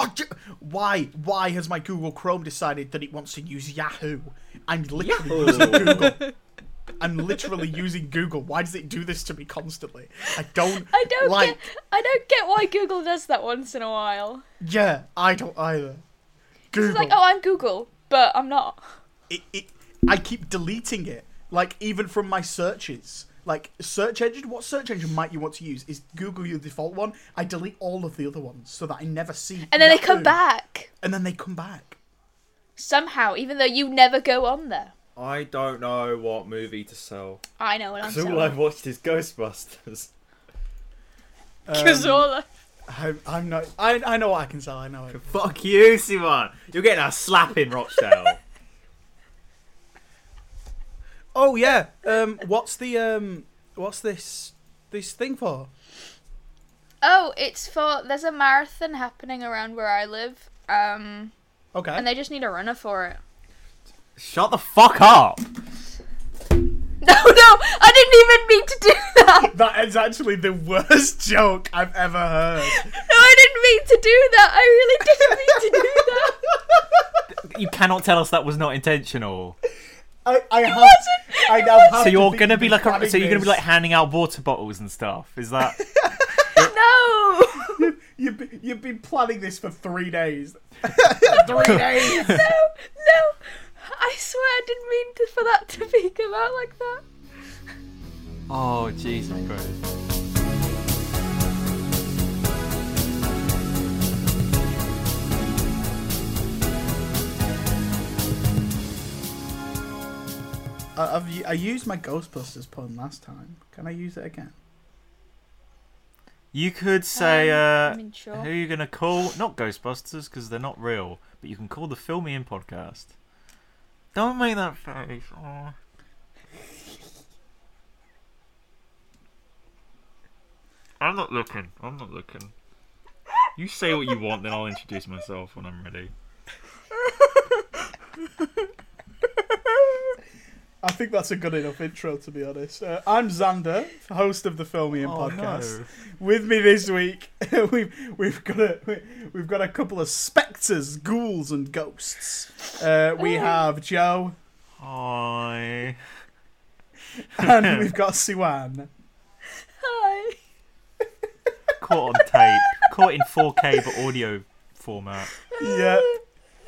Oh, why? Why has my Google Chrome decided that it wants to use Yahoo? I'm literally using Google. I'm literally using Google. Why does it do this to me constantly? I don't. I don't like. get. I don't get why Google does that once in a while. Yeah, I don't either. Google. It's like, oh, I'm Google, but I'm not. it, it, I keep deleting it. Like even from my searches. Like search engine, what search engine might you want to use? Is Google your default one? I delete all of the other ones so that I never see. And then they come Yahoo. back And then they come back. somehow, even though you never go on there. I don't know what movie to sell. I know what I'm 'Cause all. I've watched is Ghostbusters. Because Um, all I- I'm, I'm not. I, I know what I can sell. I know it. Fuck you, Simon. You're getting a slap in Rochdale. Oh yeah. Um. What's the um. What's this this thing for? Oh, it's for there's a marathon happening around where I live. Um, Okay. and they just need a runner for it. Shut the fuck up. No, no, I didn't even mean to do that. that is actually the worst joke I've ever heard. No, I didn't mean to do that. I really didn't mean to do that. You cannot tell us that was not intentional. I, I have. wasn't. I It now have So you're be- gonna be like a, planning so you're gonna be like handing out water bottles and stuff. Is that No, You've been, you've been planning this for three days. three days. no, no. I swear I didn't mean to, for that to be come out like that. Oh Jesus Christ. I, I've, u- I used my Ghostbusters pun last time. Can I use it again? You could say Um, uh I mean, sure. who are you gonna call? Not Ghostbusters because they're not real, but you can call the Film Me In podcast. Don't make that face. Oh. I'm not looking. I'm not looking. You say what you want, then I'll introduce myself when I'm ready. I think that's a good enough intro, to be honest. Uh, I'm Xander, host of the Film Me In Oh, podcast. With me this week, we've we've got a we- we've got a couple of specters, ghouls, and ghosts. Uh, we have Joe, Hi. and we've got Siwan. Hi. Caught on tape. Caught in 4K but audio format. Yeah.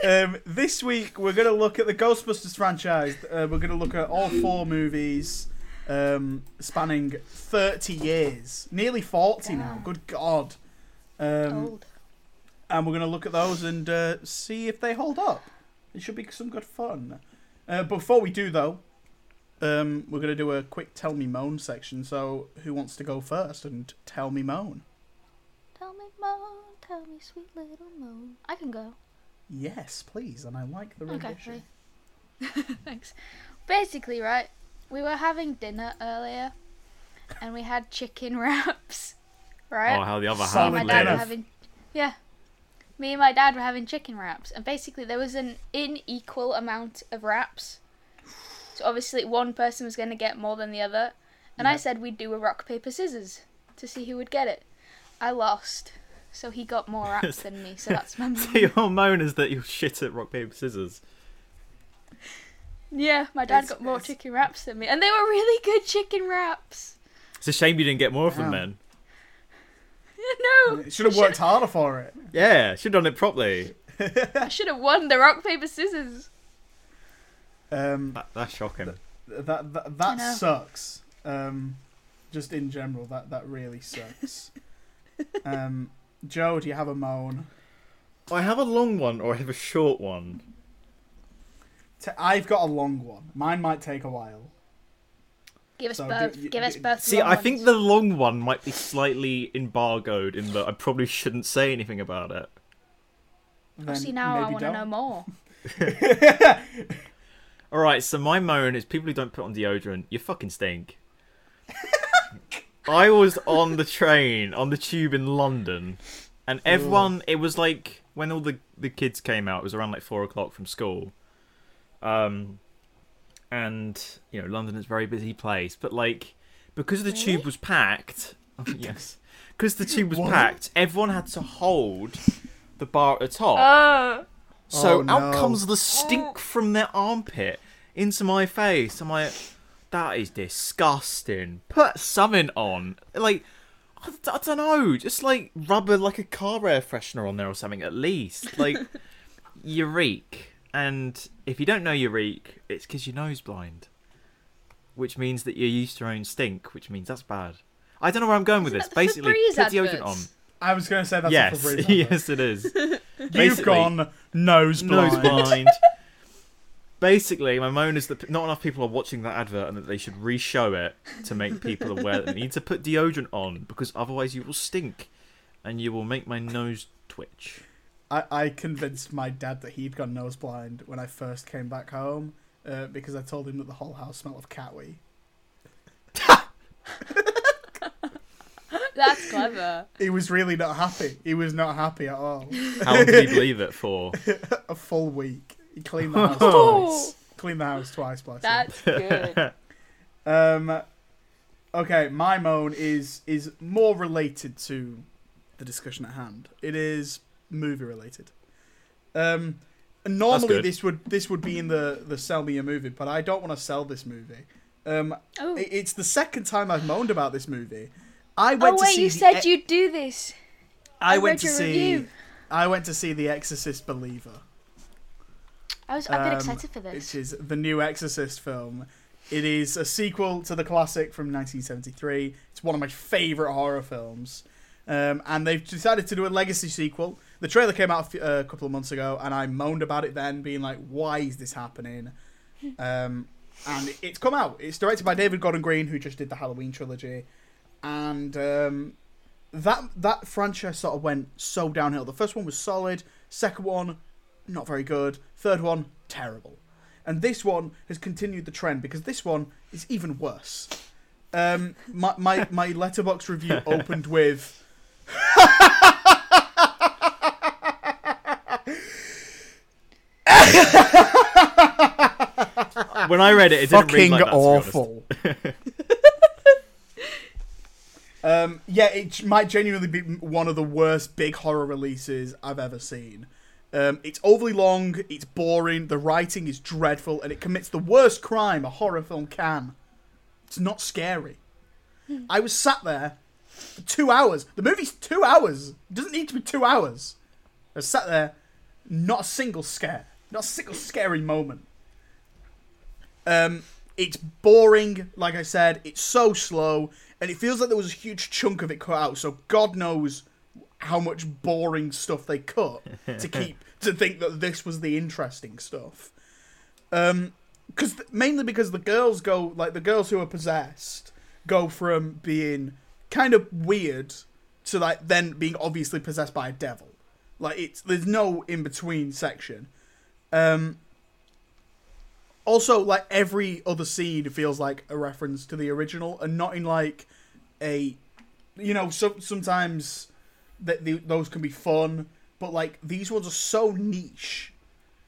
Um, this week we're going to look at the Ghostbusters franchise. Uh, we're going to look at all four movies, um, spanning thirty years, nearly forty now. Good God! Um, Old. and we're going to look at those and uh, see if they hold up. It should be some good fun. Uh, before we do, though, um, we're going to do a quick tell me moan section. So, who wants to go first and tell me moan? Tell me, moan, tell me, sweet little moan. I can go. Yes, please. And I like the rendition. Okay. Thanks. Basically, right, we were having dinner earlier, and we had chicken wraps, right? Oh, how the other me half and my dad were having, yeah. Me and my dad were having chicken wraps, and basically there was an unequal amount of wraps. So obviously one person was going to get more than the other, and I said we'd do a rock paper scissors to see who would get it. I lost, so he got more wraps than me. So that's my So your moan is that you're shit at rock paper scissors. yeah. My dad It's- got more it's- chicken wraps than me, and they were really good chicken wraps. It's a shame you didn't get more of them Wow. then. no, Should have worked harder for it. Yeah, should have done it properly. I should have won the rock paper scissors. Um, That, that's shocking. that that, that sucks. Um, just in general, that that really sucks. um, Joe, do you have a moan? I have a long one or I have a short one. T- I've got a long one. Mine might take a while. Give us So, both. do- give us both. See, long I think the long one might be slightly embargoed in that I probably shouldn't say anything about it. Oh, Then see now I want to know more. All right, so my moan is people who don't put on deodorant. You fucking stink. I was on the train on the tube in London, and everyone. It was like when all the the kids came out. It was around like four o'clock from school. Um, and you know London is a very busy place, but like because the tube was packed. Oh, yes, because the tube was What? packed, everyone had to hold the bar at the top. Oh. So Oh, out no. comes the stink from their armpit into my face. I'm like, that is disgusting. Put something on. Like, I, I don't know. Just like rub a, like a car air freshener on there or something at least. Like, you reek. And if you don't know you reek, it's because your nose blind. Which means that you're used to your own stink, which means that's bad. I don't know where I'm going with Isn't this. the Basically, put deodorant on. I was going to say that's yes, a yes, it is. You've Basically- gone nose blind. nose blind. Basically, my moan is that not enough people are watching that advert and that they should re-show it to make people aware that they need to put deodorant on because otherwise you will stink and you will make my nose twitch. I, I convinced my dad that he'd gone nose blind when I first came back home uh, because I told him that the whole house smelled of cat wee. That's clever. He was really not happy. He was not happy at all. How long did he believe it for? a full week. He cleaned the house Oh. twice. Cleaned the house twice, bless him. That's good. Um, okay, my moan is is more related to the discussion at hand. It is movie related. Um, normally good. this would this would be in the the sell me a movie, but I don't want to sell this movie. Um, Oh. it- it's the second time I've moaned about this movie. I went Oh to wait, see you the said E- you'd do this. I, I went read to your see review. I went to see The Exorcist Believer. I was. I've been um, excited for this. Which is the new Exorcist film. It is a sequel to the classic from 1973. It's one of my favourite horror films. Um, and they've decided to do a legacy sequel. The trailer came out a, few, uh, a couple of months ago, and I moaned about it then, being like, why is this happening? Um, and it's come out. It's directed by David Gordon Green, who just did the Halloween trilogy. And um, that that franchise sort of went so downhill. The first one was solid. Second one, not very good. Third one, terrible. And this one has continued the trend because this one is even worse. Um, my my my Letterboxd review opened with. When I read it, it didn't read fucking like that, to be honest. awful. um, yeah, it might genuinely be one of the worst big horror releases I've ever seen. Um, it's overly long, it's boring, the writing is dreadful, and it commits the worst crime a horror film can. It's not scary. I was sat there for two hours. The movie's two hours. It doesn't need to be two hours. I was sat there, not a single scare, not a single scary moment. Um, it's boring, like I said. It's so slow, and it feels like there was a huge chunk of it cut out. So God knows how much boring stuff they cut to keep to think that this was the interesting stuff. Um, because mainly because the girls go like the girls who are possessed go from being kind of weird to like then being obviously possessed by a devil. Like it's there's no in between section. Um, also, like every other scene feels like a reference to the original, and not in like a, you know, so, sometimes that those can be fun, but like these ones are so niche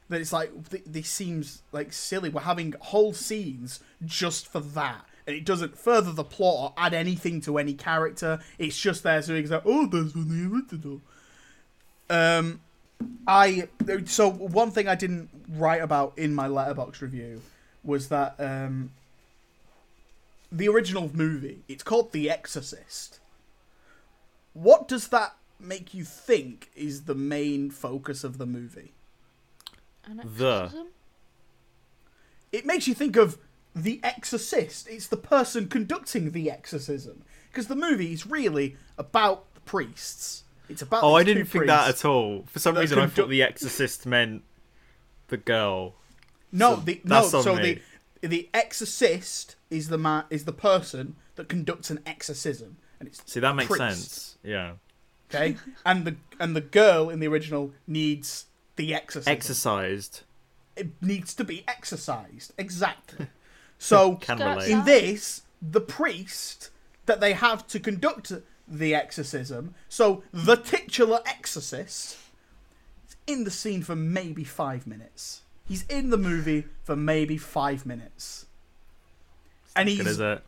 that it's like th- this seems like silly. We're having whole scenes just for that, and it doesn't further the plot or add anything to any character. It's just there so you can say, "Oh, that's from the original." Um, I so one thing I didn't write about in my Letterboxd review was that um, the original movie it's called The Exorcist. What does that make you think is the main focus of the movie? An The. It makes you think of The Exorcist. It's the person conducting the exorcism because the movie is really about the priests. It's about Oh, I didn't think that at all. For some that reason, I thought The Exorcist meant the girl. No, So the no. So me. the the exorcist is the man is the person that conducts an exorcism, and it's See, that makes priest, sense. Yeah. Okay, and the and the girl in the original needs the exorcism. Exercised. it needs to be exercised exactly. So Can Skirt relate. in this, the priest that they have to conduct the exorcism, so the titular exorcist, is in the scene for maybe five minutes. He's in the movie for maybe five minutes, and Good, he's is it?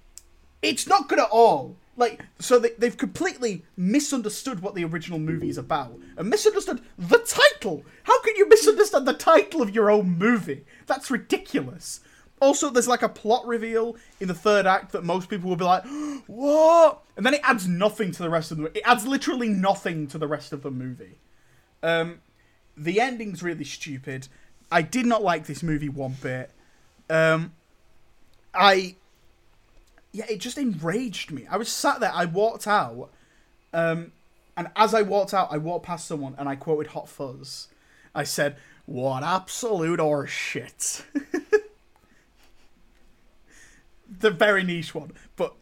It's not good at all. Like, so they, they've completely misunderstood what the original movie is about and misunderstood the title. How can you misunderstand the title of your own movie? That's ridiculous. Also, there's like a plot reveal in the third act that most people will be like, "What?" And then it adds nothing to the rest of the. It adds literally nothing to the rest of the movie. Um, the ending's really stupid. I did not like this movie one bit. Um, I yeah, it just enraged me. I was sat there, I walked out, um, and as I walked out, I walked past someone and I quoted Hot Fuzz. I said, "What absolute horseshit." the very niche one, but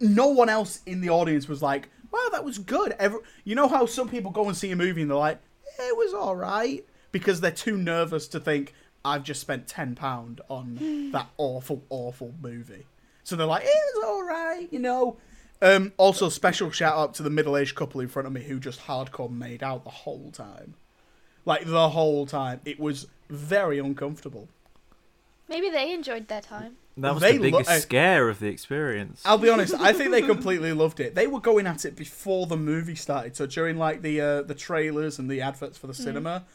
no one else in the audience was like, "Wow, that was good." Every, you know how some people go and see a movie and they're like, "It was all right," because they're too nervous to think, "I've just spent ten pound on that awful, awful movie." So they're like, "It was all right," you know. Um, also, special shout out to the middle-aged couple in front of me who just hardcore made out the whole time, like the whole time. It was very uncomfortable. Maybe they enjoyed their time. That was They the lo- biggest uh, scare of the experience. I'll be honest. I think they completely loved it. They were going at it before the movie started. So during like the uh, the trailers and the adverts for the cinema,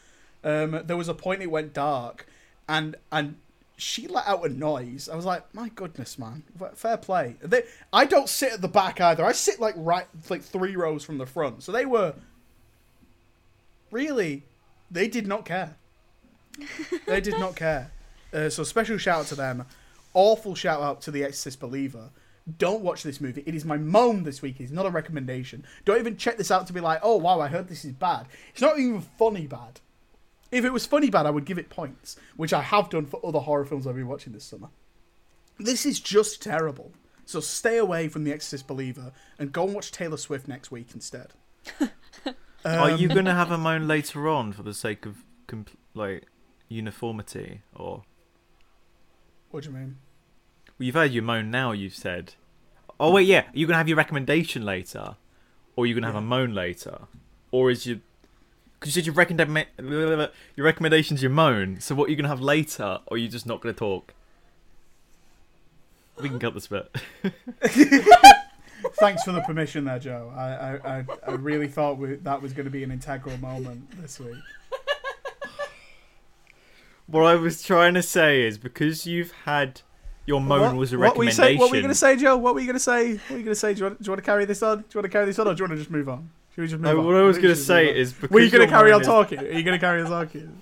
um, there was a point it went dark, and and she let out a noise. I was like, my goodness, man, fair play. They, I don't sit at the back either. I sit like right like three rows from the front. So they were really, they did not care. they did not care. Uh, so special shout out to them. Awful shout out to the Exorcist Believer. Don't watch this movie. It is my moan this week. It's not a recommendation. Don't even check this out to be like, oh wow, I heard this is bad. It's not even funny bad. If it was funny bad, I would give it points, which I have done for other horror films I've been watching this summer. This is just terrible. So stay away from the Exorcist Believer and go and watch Taylor Swift next week instead. Are Um, you going to have a moan later on for the sake of compl- like uniformity, or What do you mean? well, you've had your moan now? You've said. Oh wait, yeah. You're you going to have your recommendation later, or you're you going to have a moan later, or is your because you said your recommend your recommendation's your moan. So what are you going to have later, or are you just not going to talk? We can cut this bit. Thanks for the permission there, Joe. I I, I, I really thought we, that was going to be an integral moment this week. What I was trying to say is because you've had your moan what, was a what were you recommendation. say, What were you going to say, Joe? What were you going to say? What were you going to say? Do you, want, do you want to carry this on? Do you want to carry this on, or do you want to just move on? Should we just move No, on? what I was going to say is because Were you going to carry on talking? Are you going to carry on talking?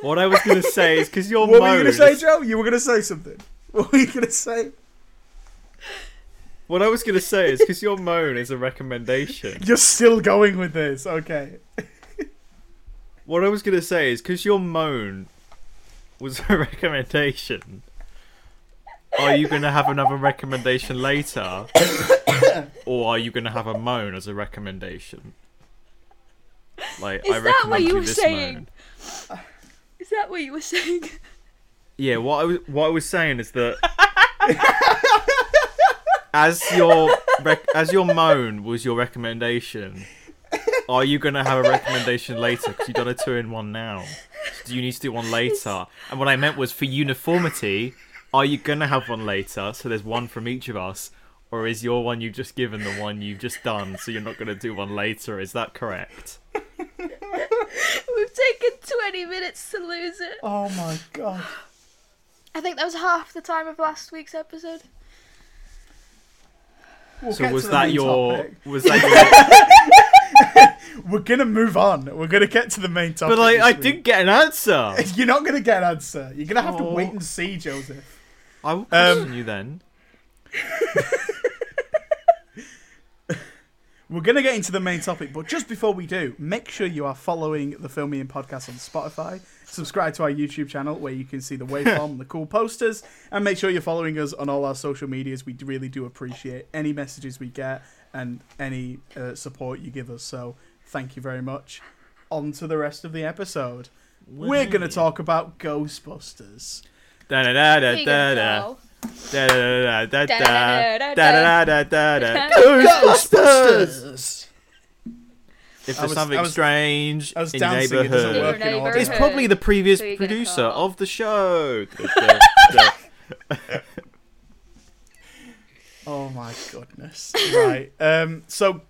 What I was going to say is because your moan. What moan. were you going to say, Joe? You were going to say something. What were you going to say? What I was going to say is because your moan is a recommendation. You're still going with this. Okay. What I was going to say is because your moan was a recommendation. Are you going to have another recommendation later, or are you going to have a moan as a recommendation? Like Is I that what you were saying? moan. Is that what you were saying? Yeah, what I was what I was saying is that as your rec- as your moan was your recommendation, are you gonna have a recommendation later? Because you've done a two in one now. Do you need to do one later? And what I meant was for uniformity, are you gonna have one later? So there's one from each of us, or is your one you've just given the one you've just done? So you're not gonna do one later? Is that correct? We've taken 20 minutes to lose it. Oh my god. I think that was half the time of last week's episode. We'll so get was to the that your was that your? We're gonna move on. We're gonna get to the main topic. but like I week. didn't get an answer. You're not gonna get an answer. You're gonna have to Oh. wait and see, Joseph. I will Um, question you then. We're gonna get into the main topic, but just before we do, make sure you are following the Film Me In podcast on Spotify. Subscribe to our YouTube channel where you can see the waveform, the cool posters, and make sure you're following us on all our social medias. We really do appreciate any messages we get and any uh, support you give us. So thank you very much. On to the rest of the episode. We're gonna talk about Ghostbusters. Da da da da da da da da da da da Da-da-da-da-da. da da da da da. Ghostbusters. If there's something strange in your neighborhood, it's probably the previous producer of the show. Da, da, da. Oh my goodness! right. So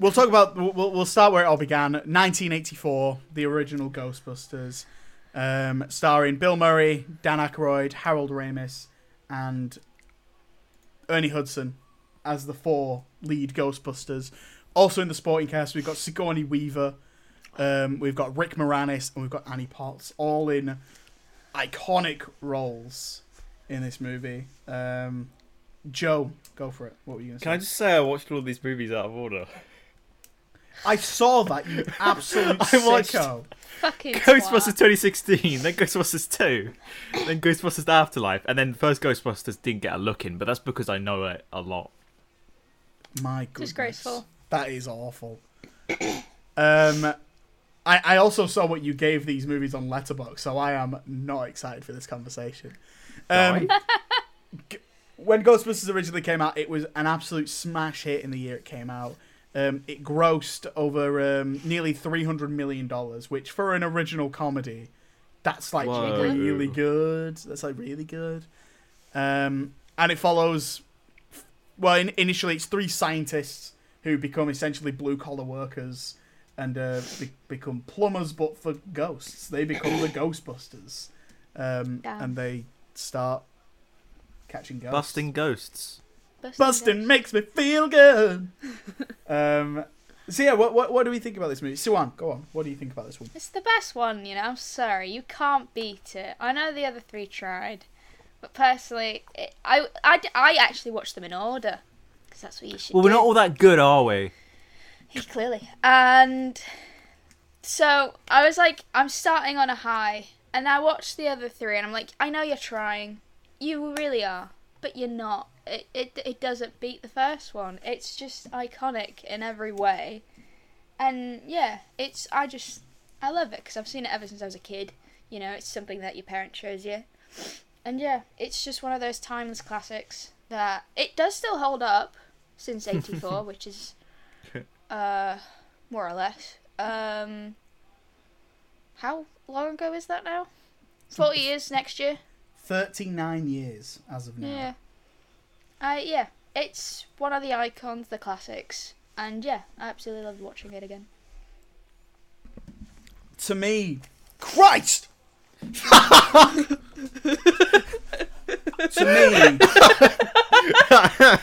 we'll talk about. We'll, we'll start where it all began. 1984, the original Ghostbusters, um, starring Bill Murray, Dan Aykroyd, Harold Ramis, and Ernie Hudson as the four lead Ghostbusters. Also in the sporting cast, we've got Sigourney Weaver, um, we've got Rick Moranis, and we've got Annie Potts, all in iconic roles in this movie. Um, Joe, go for it. What were you going to say? Can I just say I watched all these movies out of order? I saw that, you absolute I watched- sicko. Fucking Ghostbusters twat. 2016, then Ghostbusters 2, then Ghostbusters the Afterlife, and then the first Ghostbusters didn't get a look in, but that's because I know it a lot. My goodness. Disgraceful. That is awful. um, I, I also saw what you gave these movies on Letterboxd, so I am not excited for this conversation. Um, g- when Ghostbusters originally came out, it was an absolute smash hit in the year it came out. Um, it grossed over um, nearly three hundred million dollars, which for an original comedy, that's like Whoa. really good. That's like really good. Um, and it follows. Well, in, initially, it's three scientists who become essentially blue collar workers and uh, be- become plumbers, but for ghosts. They become the Ghostbusters, um, Damn. and they start catching ghosts. Busting ghosts. Busting makes me feel good. um, so yeah, what, what what do we think about this movie? Siwan, go on. What do you think about this one? It's the best one, you know. I'm sorry, you can't beat it. I know the other three tried, but personally, it, I, I, I actually watched them in order because that's what you should Well, do. we're not all that good, are we? Yeah, clearly. And so I was like, I'm starting on a high, and I watched the other three, and I'm like, I know you're trying, you really are, but you're not. It it it doesn't beat the first one. It's just iconic in every way, and yeah, it's I just I love it because I've seen it ever since I was a kid. You know, it's something that your parent shows you, and yeah, it's just one of those timeless classics that it does still hold up since '84, which is uh, more or less. Um, how long ago is that now? Forty years next year. Thirty nine years as of now. Yeah. Uh, yeah. It's one of the icons, the classics, and yeah, I absolutely loved watching it again. To me, Christ. to me,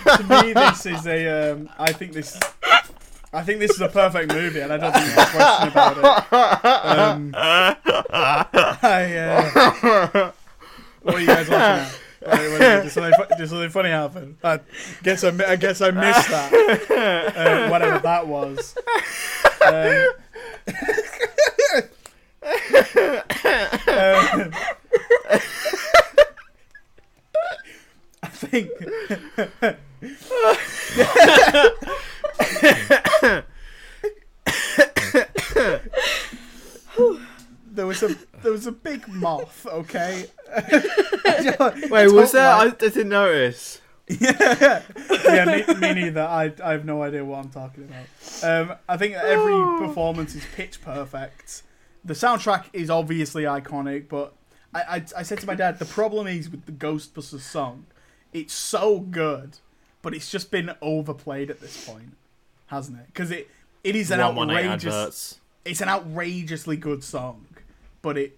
to me, this is a. Um, I think this. I think this is a perfect movie, and I don't think there's a question about it. Um, I, uh, what are you guys laughing at? Wait, wait, wait, did, something, did something funny happen? I guess I, I guess I missed that. Uh, whatever that was. Um, um, I think there was a there was a big moth. Okay. Wait, was there? I, I didn't notice. yeah, yeah me, me neither. I, I have no idea what I'm talking about. Um, I think every performance is pitch perfect. The soundtrack is obviously iconic, but I, I, I said to my dad, the problem is with the Ghostbusters song, it's so good, but it's just been overplayed at this point, hasn't it? Because it, it is an outrageous, it's an outrageously good song, but it,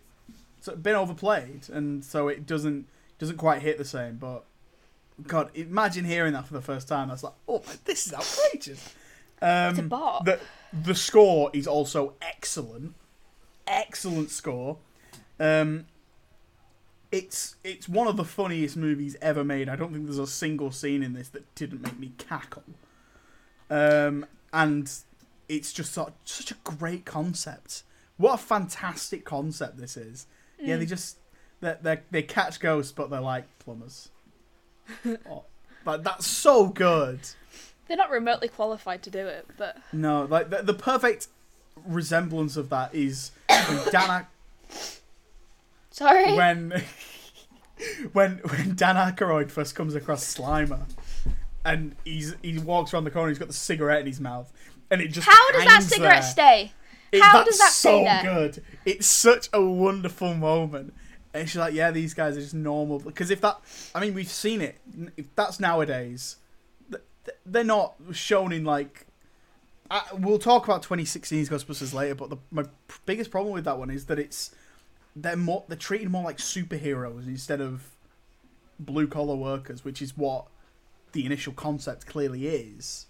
it's been overplayed, and so it doesn't doesn't quite hit the same. But God, imagine hearing that for the first time. That's like, oh, this is outrageous. Um, It's a bop. The the score is also excellent, excellent score. Um, it's it's one of the funniest movies ever made. I don't think there's a single scene in this that didn't make me cackle. Um, and it's just such, such a great concept. What a fantastic concept this is. Yeah, they mm. just they they they catch ghosts, but they're like plumbers. oh, like that's so good. They're not remotely qualified to do it, but No, like the, the perfect resemblance of that is when Dan sorry. when when when Dan Aykroyd first comes across Slimer, and he's he walks around the corner. He's got the cigarette in his mouth, and it just How does that cigarette there. stay? It- How that's does that so stay there? good? It's such a wonderful moment. And she's like, "Yeah, these guys are just normal." Because if that, I mean, we've seen it. If that's nowadays, th- th- they're not shown in like. I, we'll talk about 2016's Ghostbusters later, but the, my biggest problem with that one is that it's they're more they're treated more like superheroes instead of blue collar workers, which is what the initial concept clearly is,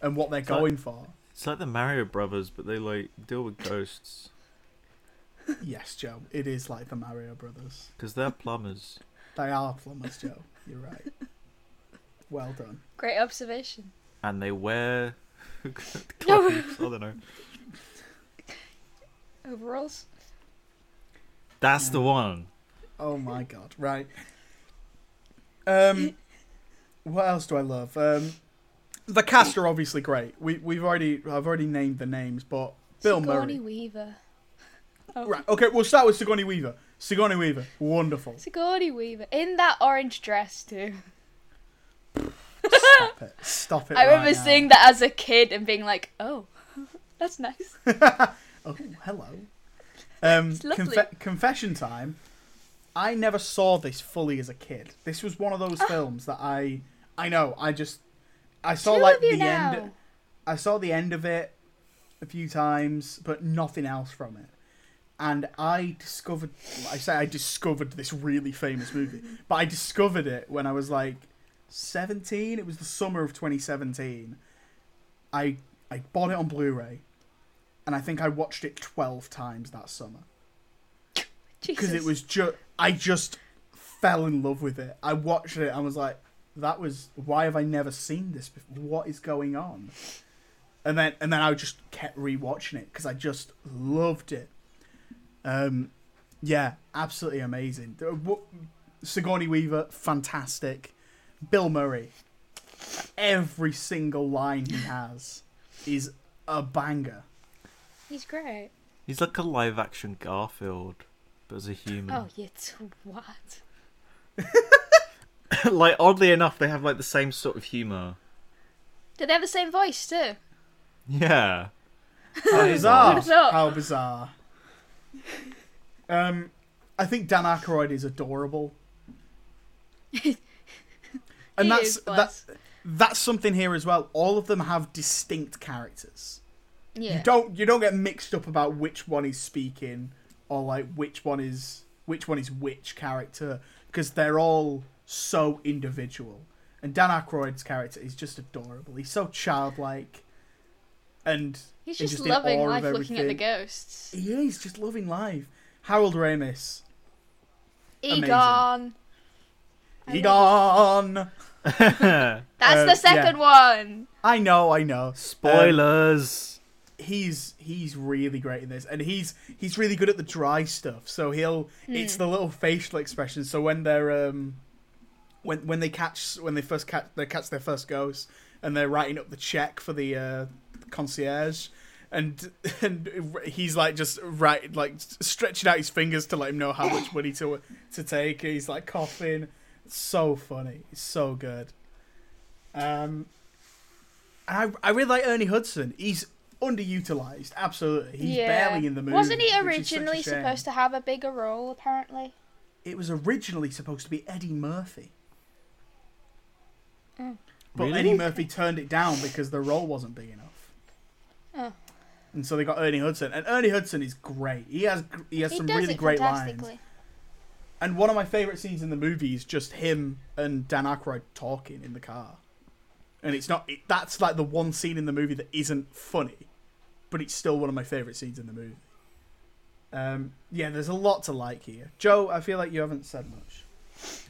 and what they're like- going for. It's like the Mario Brothers, but they like deal with ghosts Yes, Joe. It is like the Mario Brothers. because they're plumbers. They are plumbers, Joe. You're right. Well done. Great observation. and they wear clothes. I don't know. Overalls. That's the one. Oh my god. Right. Um, what else do I love? Um, the cast are obviously great. We we've already I've already named the names, but Bill Sigourney Murray. Weaver. Oh. Right. Okay. We'll start with Sigourney Weaver. Sigourney Weaver. Wonderful. Sigourney Weaver in that orange dress too. Stop it. Stop it. I remember now. seeing that as a kid and being like, "Oh, that's nice." Oh, hello. Um, It's lovely. confession time. I never saw this fully as a kid. This was one of those films that I, I know. I just, I saw Two like the now. end. I saw the end of it a few times, but nothing else from it. And I discovered, I say I discovered this really famous movie, but I discovered it when I was like 17. It was the summer of 2017. I I bought it on Blu-ray, and I think I watched it 12 times that summer because it was just I just fell in love with it. I watched it and was like, that was why have I never seen this before? What is going on? And then and then I just kept rewatching it because I just loved it. Um, yeah, absolutely amazing. What- Sigourney Weaver, fantastic. Bill Murray, every single line he has is a banger. He's great. He's like a live action Garfield, but as a human. Oh, you twat. like oddly enough, they have like the same sort of humor. Do they have the same voice too? Yeah. How bizarre! What's up? How bizarre! Um, I think Dan Aykroyd is adorable, and He that's is, that, bless. that's something here as well. All of them have distinct characters. Yeah. You don't you don't get mixed up about which one is speaking or like which one is which one is which character because they're all so individual. And Dan Aykroyd's character is just adorable. He's so childlike, and He's and just, in loving of life looking at the ghosts. Yeah, he's just loving life. Harold Ramis, Amazing. Egon. I Egon. That's Uh, the second one. I know, I know. Spoilers. he's he's really great in this, and he's he's really good at the dry stuff. So he'll it's the little facial expressions. So when they're um when when they catch when they first catch they catch their first ghost, and they're writing up the check for the uh, concierge. And and he's like just right like stretching out his fingers to let him know how much money to to take. He's like coughing. It's so funny. It's so good. Um, I I really like Ernie Hudson. He's underutilized. Absolutely, he's yeah. barely in the movie. Wasn't he which is such a originally supposed to have a bigger role? Apparently. It was originally supposed to be Eddie Murphy, Mm. but Really? Eddie Murphy turned it down because the role wasn't big enough. Oh. And so they got Ernie Hudson, and Ernie Hudson is great. He has he has he some really great lines. And one of my favorite scenes in the movie is just him and Dan Aykroyd talking in the car. And it's not it, that's like the one scene in the movie that isn't funny, but it's still one of my favorite scenes in the movie. Um, yeah, there's a lot to like here. Joe, I feel like you haven't said much.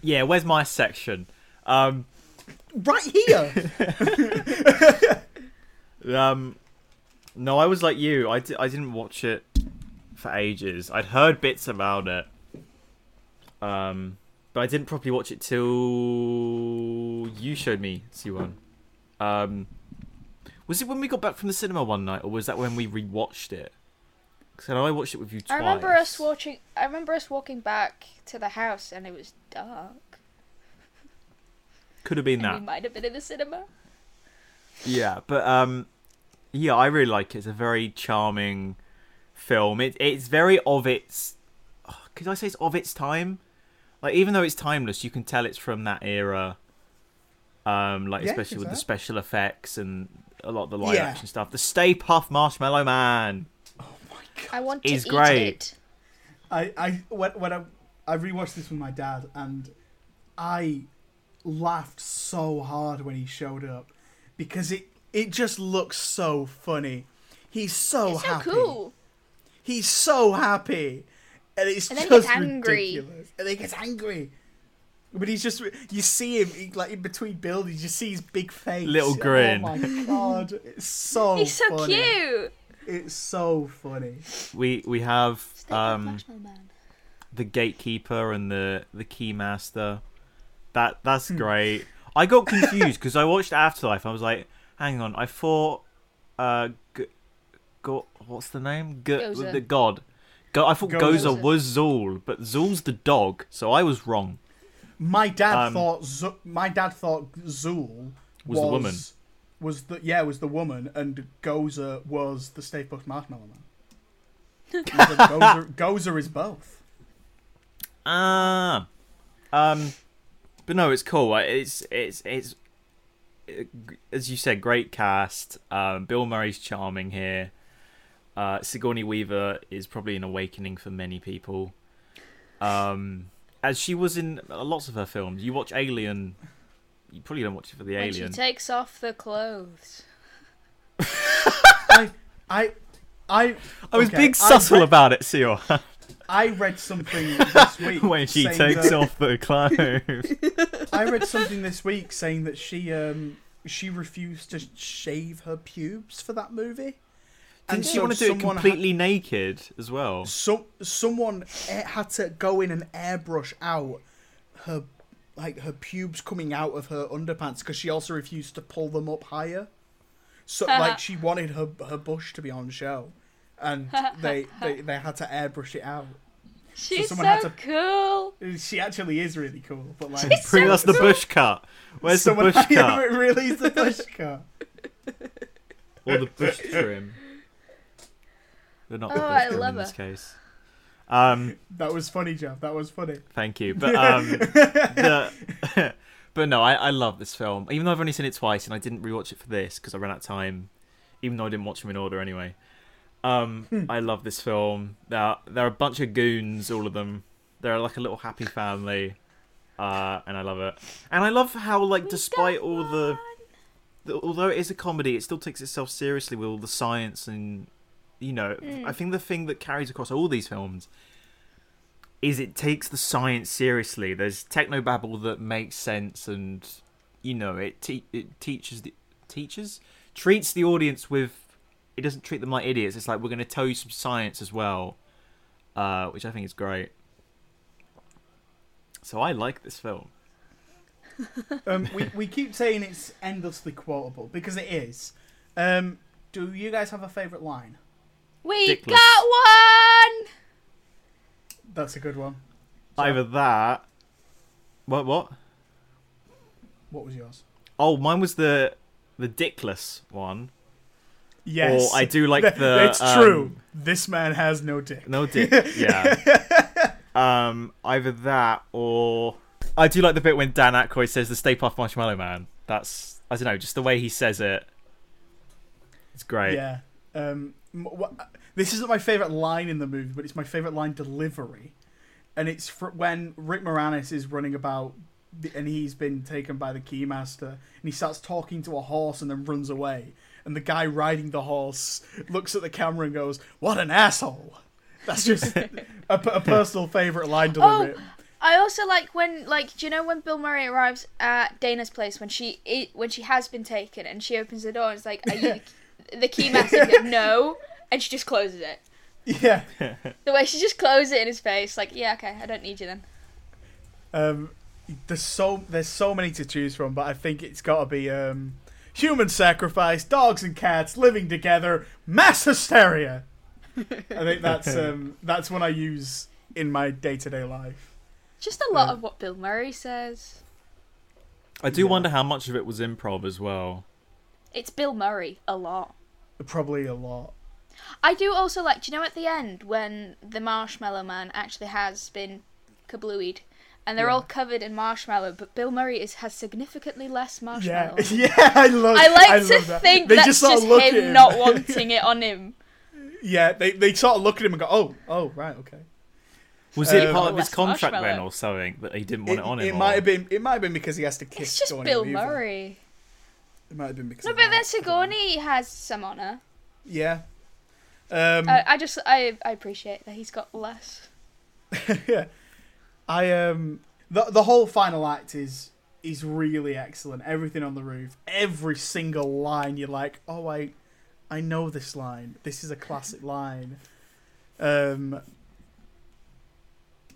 Yeah, where's my section? Um, Right here. um, no, I was like you. I, I didn't watch it for ages. I'd heard bits about it, um, but I didn't properly watch it till you showed me Siwan. Um, was it when we got back from the cinema one night, or was that when we rewatched it? Because I watched it with you twice. I remember us watching. I remember us walking back to the house, and it was dark. Could have been And that. we might have been in the cinema. Yeah, but um, yeah, I really like it. It's a very charming film. It it's very of its. oh, Could I say it's of its time? Like even though it's timeless, you can tell it's from that era. Um, like Yeah, especially with the special effects and a lot of the live Yeah. action stuff. The Stay Puft Marshmallow Man. Oh my god! I want to He's eat great. it. I, I when, when I I rewatched this with my dad and I laughed so hard when he showed up because it it just looks so funny. He's so It's so happy. cool. He's so happy, and it's And then he just gets angry. ridiculous. And then he gets angry. But he's just you see him he, like in between builds, you see his big face, Little grin. Oh my god, it's so He's so funny. cute. It's so funny. We we have um the gatekeeper and the the keymaster. That that's Hmm. great. I got confused because I watched Afterlife. I was like, hang on, I thought, uh, G- Go- what's the name? G- Gozer. the god. Go- I thought Gozer. Gozer was Zuul, but Zuul's the dog, so I was wrong. My dad Um, thought Z- my dad thought Zuul Was the woman. Was the yeah was the woman and Gozer was the Stay Puft Marshmallow Man. He said Gozer, Gozer is both. Ah, um, but no, it's cool. It's it's it's uh, as you said, great cast. Um, Bill Murray's charming here. Uh, Sigourney Weaver is probably an awakening for many people. Um, as she was in lots of her films. You watch Alien. You probably don't watch it for the When alien. she takes off the clothes. I I I I was okay, being subtle read- about it, Seo. I read something this week when she takes that- off the clothes. I read something this week saying that she um she refused to shave her pubes for that movie. Didn't she so want to do it someone ha- completely naked as well? So someone had to go in and airbrush out her like her pubes coming out of her underpants because she also refused to pull them up higher. So like she wanted her her bush to be on show, and they they, they had to airbrush it out. She's so, someone had to- cool. She actually is really cool, but like She's Bring so us the bush cut. Where's the someone bush had cut? to release the bush cut. or the bush trim. But not the Oh, bush I trim love in this her. case. Um, That was funny, Jeff. That was funny. thank you. But um, the, but no, I, I love this film. Even though I've only seen it twice and I didn't rewatch it for this because I ran out of time. Even though I didn't watch them in order anyway. Um, Hmm. I love this film. They're they're a bunch of goons, all of them. They're like a little happy family, uh, and I love it. And I love how like despite all the the- although it is a comedy, it still takes itself seriously with all the science and you know. I think the thing that carries across all these films is it takes the science seriously. There's technobabble that makes sense, and you know it te- it teaches the teaches treats the audience with. It doesn't treat them like idiots. It's like we're going to tell you some science as well, uh, which I think is great. So I like this film. Um, we we keep saying it's endlessly quotable because it is. Um, do you guys have a favorite line? We Dickless. got one. That's a good one. Either that. What? What? What was yours? Oh, mine was the the dickless one. Yes. Or I do like Th- the. It's um, true. This man has no dick. No dick. Yeah. um, either that or I do like the bit when Dan Aykroyd says the Stay Puft Marshmallow Man. That's I don't know, just the way he says it. It's great. Yeah. Um, m- this isn't my favorite line in the movie, but it's my favorite line delivery, and it's fr- when Rick Moranis is running about, and he's been taken by the keymaster, and he starts talking to a horse and then runs away, and the guy riding the horse looks at the camera and goes, "What an asshole." That's just a personal favorite line delivery. I also like when, like, do you know when Bill Murray arrives at Dana's place when she i when she has been taken and she opens the door and it's like, "Are you the, the key master?" No, and she just closes it. Yeah. The way she just closes it in his face, like, yeah, okay, I don't need you then. Um, there's so there's so many to choose from, but I think it's got to be um, human sacrifice, dogs and cats living together, mass hysteria. I think that's um, that's one I use in my day to day life. Just a lot Yeah. of what Bill Murray says. I do Yeah. wonder how much of it was improv as well. It's Bill Murray a lot. Probably a lot. I do also like. Do you know at the end when the Marshmallow Man actually has been kablooied, and they're Yeah. all covered in marshmallow, but Bill Murray is has significantly less marshmallow. yeah, yeah I love. I like love to that. think they that's just just, sort of look at him him. not wanting it on him. yeah, they they sort of look at him and go, "Oh, oh, right, okay." Was it Um, part of his contract then, or something that he didn't want it, on him? it or- might have been. It might have been because he has to kiss. It's just Sigourney Bill Weaver. Murray. It might have been because. No, of but then. Sigourney has some honor. Yeah. Um, I, I just I I appreciate that he's got less. yeah. I um the the whole final act is is really excellent. Everything on the roof, every single line you're like, "Oh, I I know this line. This is a classic line." Um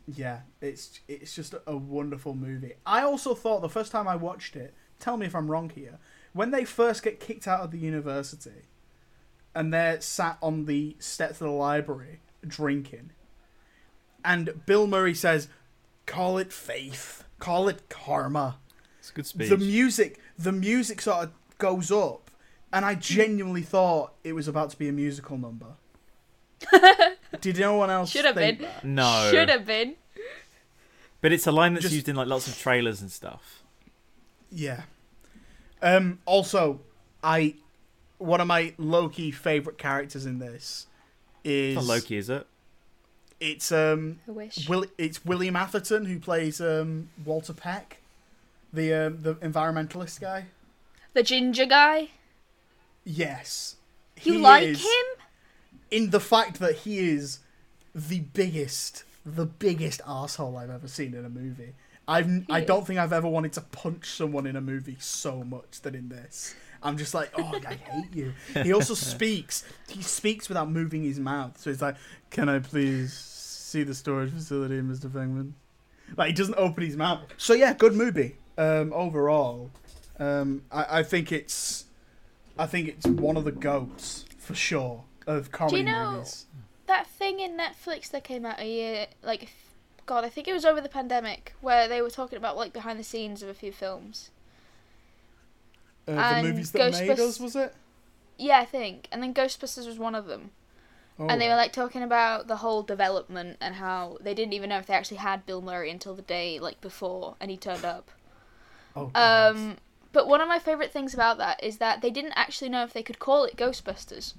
yeah, it's it's just a wonderful movie. I also thought the first time I watched it, tell me if I'm wrong here, when they first get kicked out of the university and they're sat on the steps of the library drinking and Bill Murray says, "Call it faith, call it karma." It's a good speech. The music, the music sort of goes up, and I genuinely thought it was about to be a musical number. Did no one else Should have been. that? no, Should have been. but it's a line that's Just- used in like lots of trailers and stuff. Yeah. Um. Also, I one of my Loki favorite characters in this is It's not Loki, is it? It's um. Will it's William Atherton who plays um Walter Peck, the um, the environmentalist guy. the ginger guy. Yes. You like is- him? in the fact that he is the biggest, the biggest asshole I've ever seen in a movie. I've I don't is. think I've ever wanted to punch someone in a movie so much than in this. I'm just like, oh, I hate you. He also speaks. He speaks without moving his mouth. So he's like, "Can I please see the storage facility, Mr. Venkman?" Like he doesn't open his mouth. So yeah, good movie. Um, overall, um, I, I think it's, I think it's one of the goats for sure of comedy know- movies. That thing in Netflix that came out a year, like, God, I think it was over the pandemic, where they were talking about like behind the scenes of a few films. Uh, the and movies that made Ghostbusters- us was it? Yeah, I think, and then Ghostbusters was one of them. Oh, and they were like talking about the whole development and how they didn't even know if they actually had Bill Murray until the day like before, and he turned up. oh, Um, but one of my favorite things about that is that they didn't actually know if they could call it Ghostbusters.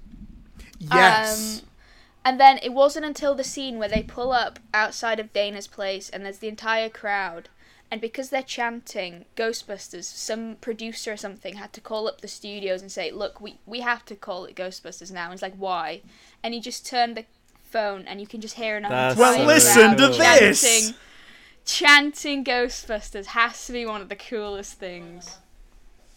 yes, Um, and then it wasn't until the scene where they pull up outside of Dana's place and there's the entire crowd. And because they're chanting Ghostbusters, some producer or something had to call up the studios and say, "Look, we we have to call it Ghostbusters now." And he's like, "Why?" And he just turned the phone, and you can just hear an That's entire Well, listen to this. chanting, chanting Ghostbusters has to be one of the coolest things.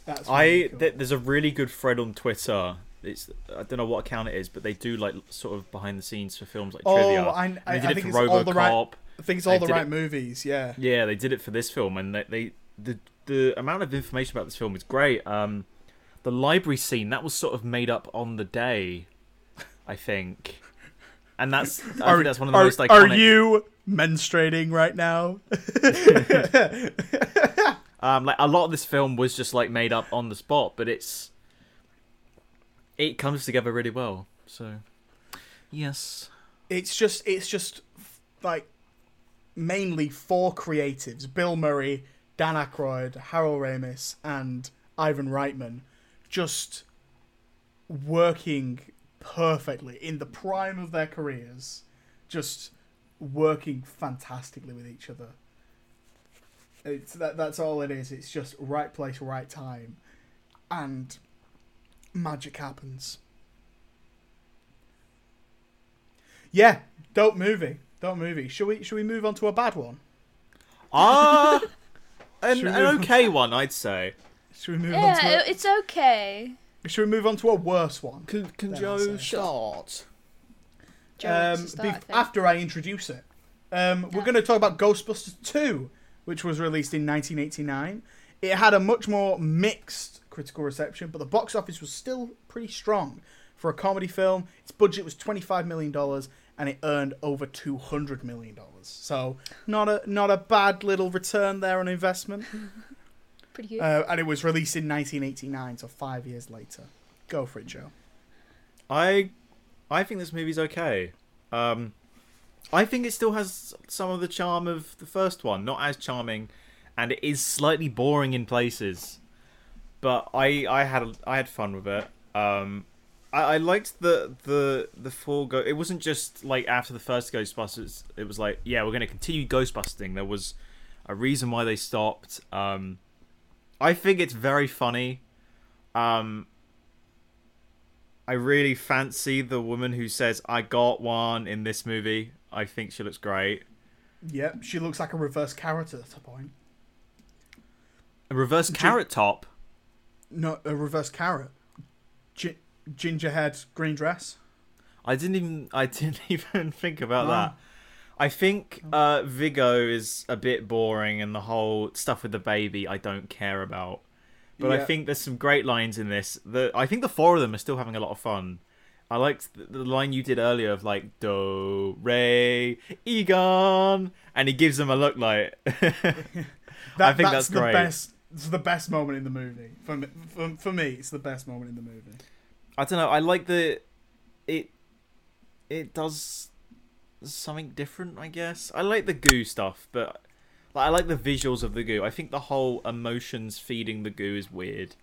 That's I cool. th- there's a really good thread on Twitter. It's I don't know what account it is, but they do like sort of behind the scenes for films like oh, trivia. I, And I, they did I it think for it's all the right. Think it's all the right it- movies. Yeah. Yeah, they did it for this film, and they, they the the amount of information about this film is great. Um, the library scene that was sort of made up on the day, I think, and that's I Are, think that's one of the are, most iconic. are you menstruating right now? Um, like a lot of this film was just like made up on the spot, but it's it comes together really well. So, yes, it's just it's just like mainly four creatives: Bill Murray, Dan Aykroyd, Harold Ramis, and Ivan Reitman, just working perfectly in the prime of their careers, just working fantastically with each other. It's that that's all it is. It's just right place, right time, and magic happens. Yeah, dope movie. Dope movie. Should we should we move on to a bad one? ah, an, an move on? okay one, I'd say. Should we move on Yeah, to it- it's okay. should we move on to a worse one? Can, can Then start? Joe wants Um, to start, I bef- think. after I introduce it, um, we're going to talk about Ghostbusters 2, which was released in 1989. It had a much more mixed critical reception, but the box office was still pretty strong for a comedy film. Its budget was 25 million dollars, and it earned over 200 million dollars. So not a not a bad little return there on investment. Pretty good. Uh, and it was released in 1989, so five years later. Go for it, Joe. I I think this movie's okay. Um, I think it still has some of the charm of the first one, not as charming, and it is slightly boring in places. But I I had I had fun with it. Um, I, I liked the the the four go. It wasn't just like after the first Ghostbusters. It was like yeah, we're going to continue Ghostbusting. There was a reason why they stopped. Um, I think it's very funny. Um, I really fancy the woman who says "I got one" in this movie. I think she looks great. Yep, she looks like a reverse carrot at a point. A reverse carrot top. No, a reverse carrot. Ginger head, green dress. I didn't even. I didn't even think about No. that. I think uh, Vigo is a bit boring, and the whole stuff with the baby I don't care about. But I think there's some great lines in this. The I think the four of them are still having a lot of fun. I liked the, the line you did earlier of like Do Ray Egon, and he gives them a look like. That, I think that's, that's the best. It's the best moment in the movie. For me, for, for me, it's the best moment in the movie. I don't know. I like the it. It does something different, I guess. I like the goo stuff, but like, I like the visuals of the goo. I think the whole emotions feeding the goo is weird.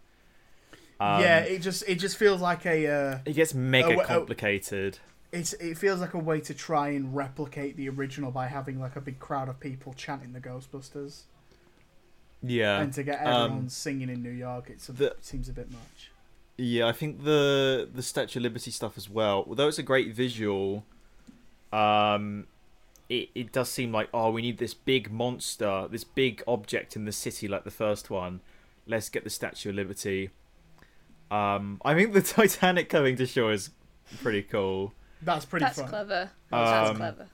Um, yeah, it just it just feels like a. Uh, it gets mega Oh, oh. complicated. it's it feels like a way to try and replicate the original by having like a big crowd of people chanting the Ghostbusters Yeah, and to get um, everyone singing in New York. It's a, the- it seems a bit much. Yeah, I think the the Statue of Liberty stuff as well. Although it's a great visual, um, it it does seem like oh we need this big monster, this big object in the city like the first one. Let's get the Statue of Liberty. Um, I think the Titanic coming to shore is pretty cool. That's pretty That's fun. clever. That's Um, clever.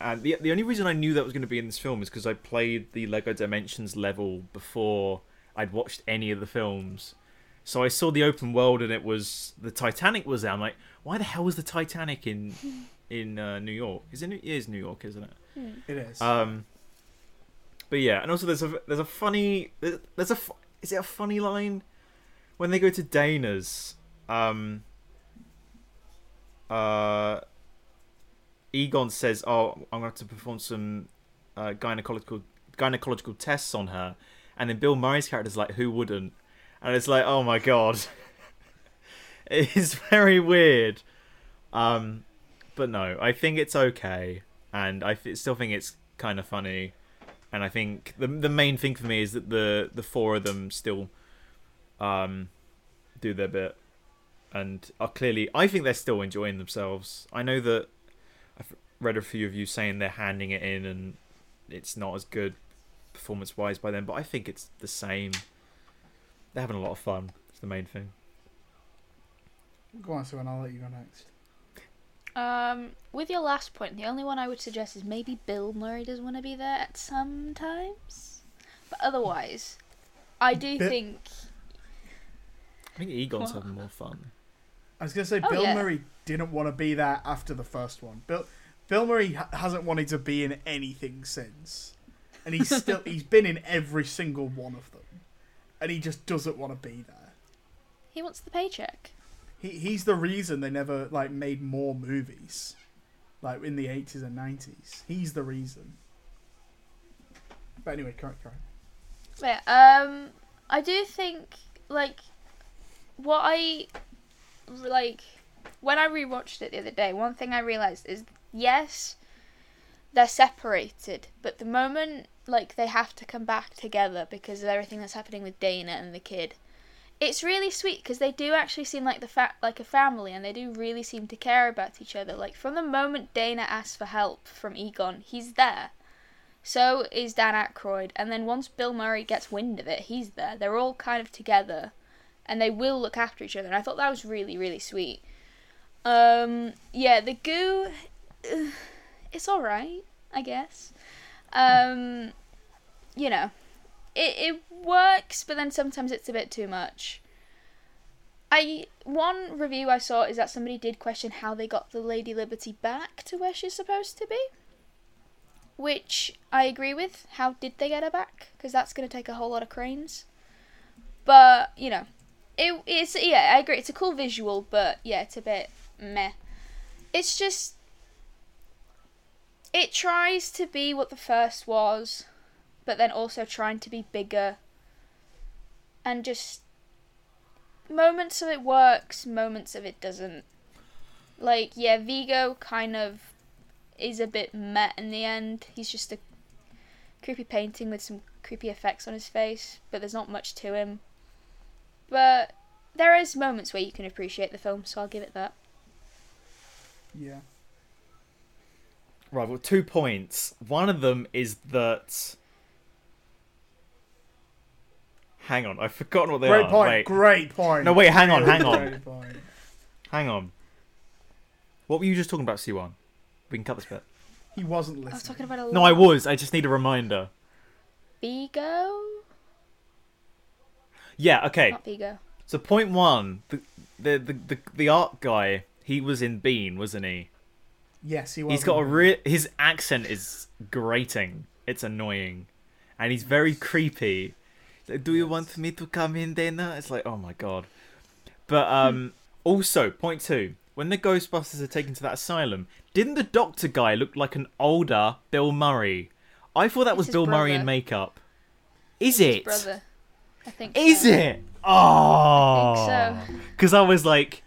And the the only reason I knew that was going to be in this film is because I played the Lego Dimensions level before I'd watched any of the films. So I saw the open world and it was the Titanic was there. I'm like, why the hell was the Titanic in in uh, New York? Is it, New- it is New York, isn't it? It is. Um, but yeah, and also there's a there's a funny there's, there's a is it a funny line when they go to Dana's um uh Egon says, "Oh, I'm going to have to perform some uh, gynecological gynecological tests on her," and then Bill Murray's character's like, "Who wouldn't?" And it's like, "Oh my god." it is very weird. Um but no, I think it's okay, and I th- still think it's kind of funny, and I think the the main thing for me is that the the four of them still um do their bit, and are clearly I think they're still enjoying themselves. I know that I've read a few of you saying they're handing it in and it's not as good performance wise by them, but I think it's the same. They're having a lot of fun. It's the main thing. Go on, Sue, and I'll let you go next. Um, with your last point, the only one I would suggest is maybe Bill Murray does want to be there at some times, but otherwise, I do Bi- think I think Egon's What? having more fun. I was gonna say Oh, Bill yeah. Murray didn't want to be there after the first one. Bill Bill Murray ha- hasn't wanted to be in anything since, and he's still he's been in every single one of them, and he just doesn't want to be there. he wants the paycheck. He he's the reason they never like made more movies, like in the eighties and nineties. He's the reason. But anyway, correct, correct. Yeah, um, I do think like what I like when I rewatched it the other day. One thing I realized is yes, they're separated, but the moment like they have to come back together because of everything that's happening with Dana and the kid, it's really sweet because they do actually seem like the fa- like a family and they do really seem to care about each other. Like from the moment Dana asks for help from Egon, he's there. So is Dan Aykroyd, and then once Bill Murray gets wind of it, he's there. They're all kind of together, and they will look after each other. And I thought that was really, really sweet. Um, yeah, the goo, it's all right, I guess. Um, you know, it it works, but then sometimes it's a bit too much. I one review I saw is that somebody did question how they got the Lady Liberty back to where she's supposed to be. which I agree with. How did they get her back? Because that's going to take a whole lot of cranes. But you know, it, it's yeah, I agree. It's a cool visual, but yeah, it's a bit meh. It's just it tries to be what the first was, but then also trying to be bigger. And just moments of it works, moments of it doesn't. Like yeah, Vigo kind of is a bit met in the end. He's just a creepy painting with some creepy effects on his face, but there's not much to him. But there is moments where you can appreciate the film, so I'll give it that. Yeah. Right, well, two points. One of them is that. Hang on, I've forgotten what they Great are. point. Wait, Great point. No, wait, hang on, hang on. Hang on. What were you just talking about, Siwan? We can cut this bit. He wasn't I was talking about a No, I was. I just need a reminder. Vigo, Yeah, okay. not Vigo. So point one, the the the the, the art guy, he was in Bean, wasn't he? Yes, he was. He's got a real. His accent is grating. It's annoying, and he's very creepy. Like, Do you want me to come in, Dana? It's like, oh my god. But um, also point two, when the Ghostbusters are taken to that asylum, didn't the doctor guy look like an older Bill Murray? I thought that It's was his Bill Murray in makeup. Is His it? brother. I think. Is so. it? Oh, so. Because I was like,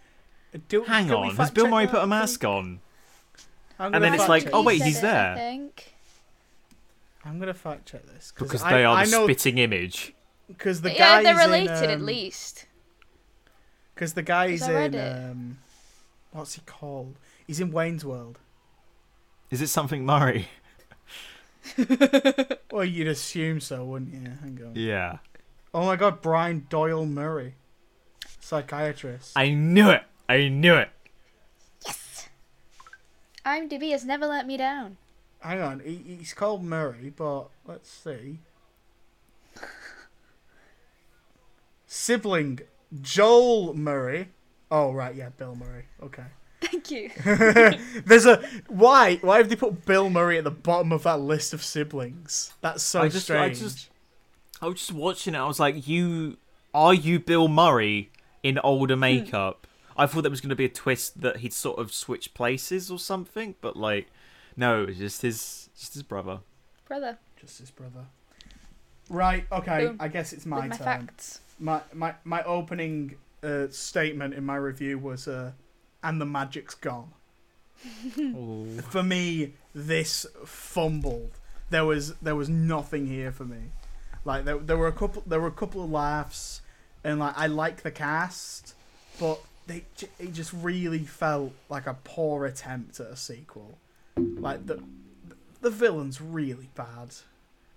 Do- hang can we on, has fact Bill check Murray that, put a mask on? I'm And then it's like, check oh, wait, He he's said it, I there. think. I'm gonna fact check this Because I, they are I the know spitting image. because the yeah, guy they're related at um, least. Because the guy's 'Cause I read in um, what's he called? He's in Wayne's World. Is it something Murray? Well, you'd assume so, wouldn't you? Hang on. Yeah. Oh my God, Brian Doyle Murray, psychiatrist. I knew it. I knew it. Yes. IMDb has never let me down. Hang on, he, he's called Murray, but let's see. Sibling Joel Murray. Oh right, yeah, Bill Murray. Okay. Thank you. There's a why? Why have they put Bill Murray at the bottom of that list of siblings? That's so I just- I strange. just- I was just watching it. I was like, "You are you Bill Murray in older hmm. makeup?" I thought there was going to be a twist that he'd sort of switch places or something, but like, no, it's just his, just his brother. Brother, Just his brother. Right. Okay. Boom. I guess it's my with my turn. facts. My my my opening uh, statement in my review was, uh, "And the magic's gone." For me, this fumbled. There was there was nothing here for me. Like there, there were a couple there were a couple of laughs, and like I like the cast, but they it just really felt like a poor attempt at a sequel. Like the the villain's really bad,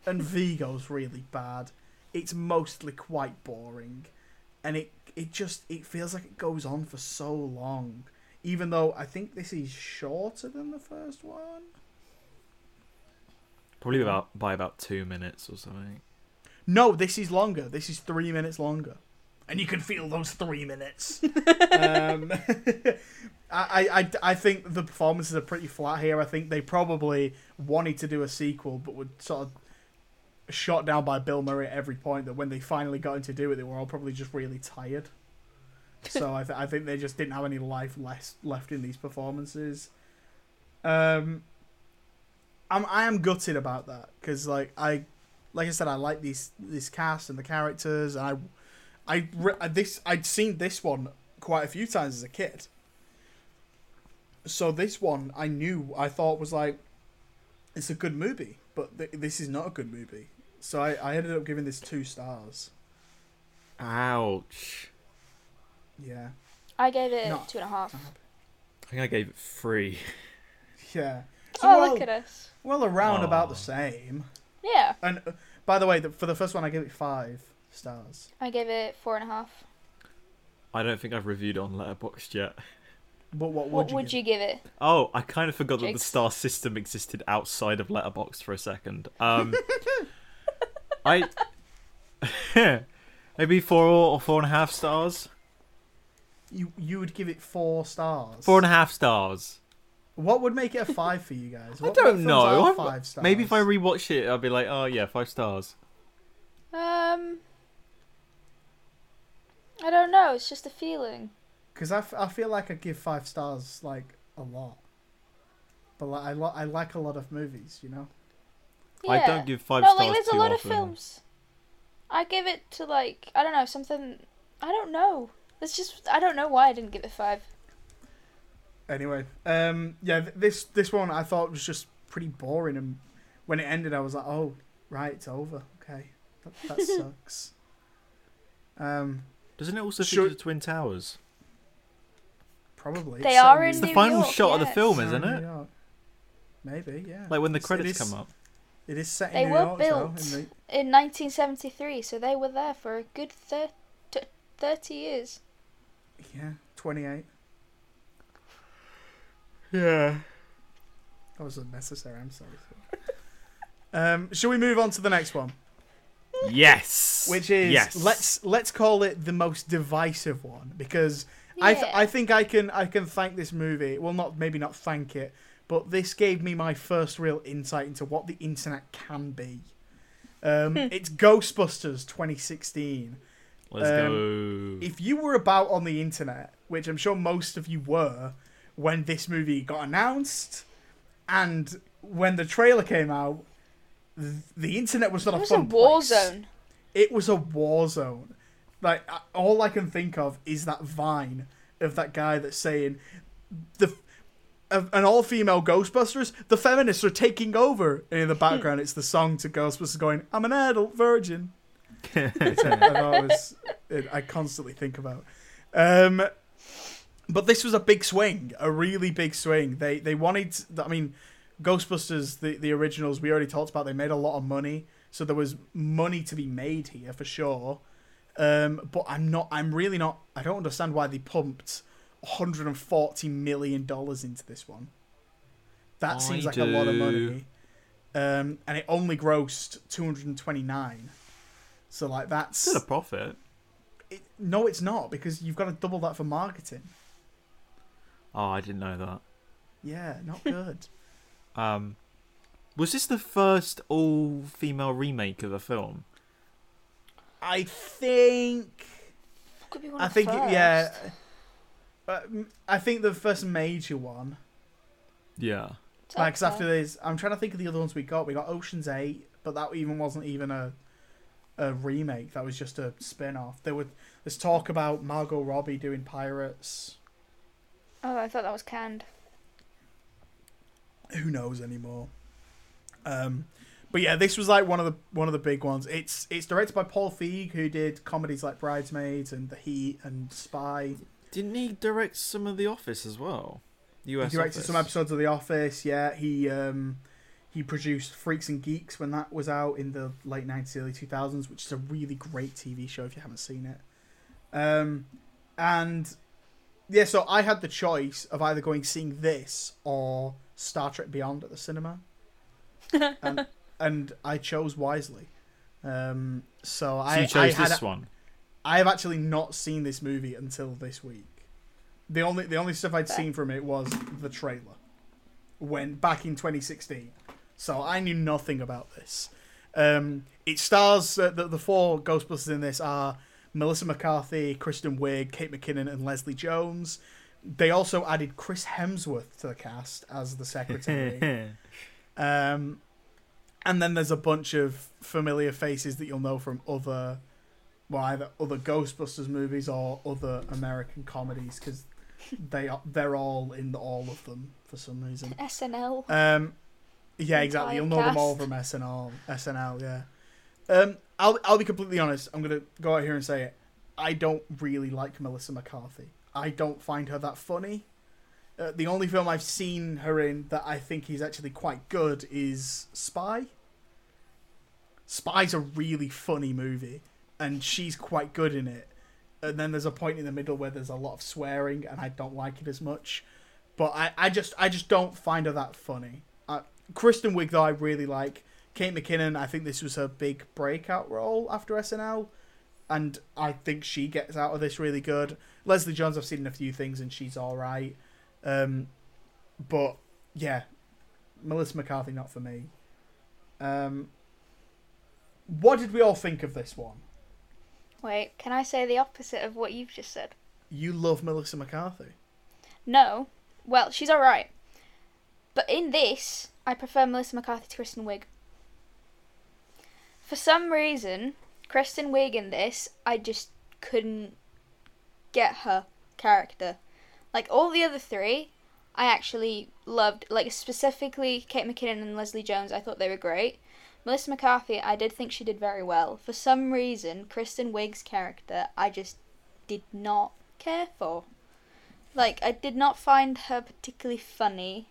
and Vigo's really bad. It's mostly quite boring, and it it just it feels like it goes on for so long. Even though I think this is shorter than the first one. Probably about by about two minutes or something. No, this is longer. This is three minutes longer, and you can feel those three minutes. um, I, I, I think the performances are pretty flat here. I think they probably wanted to do a sequel, but were sort of shot down by Bill Murray at every point. That when they finally got in to do it, they were all probably just really tired. So I, th- I think they just didn't have any life less left in these performances. Um, I'm I am gutted about that because like I like I said, I like these this cast and the characters, and I, I re- this I'd seen this one quite a few times as a kid. So this one I knew I thought was like, it's a good movie, but th- this is not a good movie. So I, I ended up giving this two stars. Ouch. Yeah, I gave it No. two and a half. I think I gave it three. yeah. So Oh, well, look at us. well around about the same. Yeah, And uh, by the way, the, for the first one I gave it five stars. I gave it four and a half. I don't think I've reviewed it on Letterboxd yet. But what would What you? would give you give it? Oh, I kind of forgot that the star system existed outside of Letterboxd for a second. Um, I maybe four or four and a half stars. You you would give it four stars. Four and a half stars. What would make it a five for you guys? I What- what don't films know. Five stars? Maybe if I rewatch it, I'll be like, oh yeah, five stars. Um, I don't know. It's just a feeling. Because I, f- I feel like I give five stars like a lot, but like, I lo- I like a lot of movies, you know. Yeah. I don't give five no, stars like there's too a lot often. of films. I give it to like I don't know something. I don't know. It's just I don't know why I didn't give it five. Anyway, um, yeah, th- this this one I thought was just pretty boring, and when it ended, I was like, oh, right, it's over. Okay, that, that sucks. Um, Doesn't it also Sure. feature the Twin Towers? probably They It's are in It's the New final York, shot of the film, isn't New it? Maybe, yeah. Like when the It's- it credits is- come up. It is set They in New were York, though, built in the- in 1973, so they were there for a good thir- t- 30 years. yeah, twenty-eight. Yeah. That was unnecessary. I'm sorry. um, shall we move on to the next one? Yes. which is yes. let's let's call it the most divisive one because I th- I think I can I can thank this movie. Well, not maybe not thank it, but this gave me my first real insight into what the internet can be. Um, it's Ghostbusters 2016. Let's um, go. If you were about on the internet, which I'm sure most of you were, when this movie got announced, and when the trailer came out, th- the internet was not It a was a war place zone. it was a war zone. Like all I can think of is that vine of that guy that's saying the an all female Ghostbusters. The feminists are taking over, and in the background it's the song to Ghostbusters going, "I'm an adult virgin." It's a- I thought it was it, I constantly think about. Um, but this was a big swing, a really big swing. They they wanted. I mean, Ghostbusters, the the originals, we already talked about. They made a lot of money, so there was money to be made here for sure. Um, but I'm not. I'm really not. I don't understand why they pumped 140 million dollars into this one. That I seems like a lot of money. Um, and it only grossed 229. So like that's Still a profit. it, no, it's not because you've got to double that for marketing. Oh, I didn't know that. Yeah, not good. Um, was this the first all-female remake of a film? I think. Could be one I of think the it, yeah. first. Uh, think the first major one. Yeah. It's Like, 'cause up after there. this, I'm trying to think of the other ones we got. We got Ocean's Eight, but that even wasn't even a a remake. That was just a spin off. There would there's talk about Margot Robbie doing Pirates. Oh, I thought that was canned. Who knows anymore? Um, but yeah, this was like one of the one of the big ones. It's it's directed by Paul Feig, who did comedies like Bridesmaids and The Heat and Spy. Didn't he direct some of The Office as well? US he directed Office. some episodes of The Office. Yeah, he um, he produced Freaks and Geeks when that was out in the late nineties, early two thousands, which is a really great TV show if you haven't seen it. Um, and yeah, so I had the choice of either going seeing this or Star Trek Beyond at the cinema, and, and I chose wisely. Um, so, So I you chose I had this one. I have actually not seen this movie until this week. The only the only stuff I'd seen from it was the trailer when back in 2016. So I knew nothing about this. Um, it stars uh, the the four Ghostbusters in this are Melissa McCarthy, Kristen Wiig, Kate McKinnon, and Leslie Jones. They also added Chris Hemsworth to the cast as the secretary. Um, and then there's a bunch of familiar faces that you'll know from other, well, either other Ghostbusters movies or other American comedies because they are they're all in all of them for some reason. SNL. Um, yeah, exactly. You'll know them all from SNL. SNL, yeah. Um, I'll I'll be completely honest. I'm gonna go out here and say it. I don't really like Melissa McCarthy. I don't find her that funny. Uh, the only film I've seen her in that I think is actually quite good is Spy. Spy's a really funny movie, and she's quite good in it. And then there's a point in the middle where there's a lot of swearing, and I don't like it as much. But I, I just I just don't find her that funny. Uh, Kristen Wiig though I really like. Kate McKinnon, I think this was her big breakout role after SNL, and I think she gets out of this really good. Leslie Jones, I've seen in a few things, and she's all right. Um, but yeah, Melissa McCarthy not for me. Um, what did we all think of this one? Wait, can I say the opposite of what you've just said? You love Melissa McCarthy. No. Well, she's alright. But in this, I prefer Melissa McCarthy to Kristen Wiig. For some reason, Kristen Wiig in this, I just couldn't get her character. Like all the other three, I actually loved. Like specifically Kate McKinnon and Leslie Jones, I thought they were great. Melissa McCarthy, I did think she did very well. For some reason, Kristen Wiig's character, I just did not care for. Like, I did not find her particularly funny.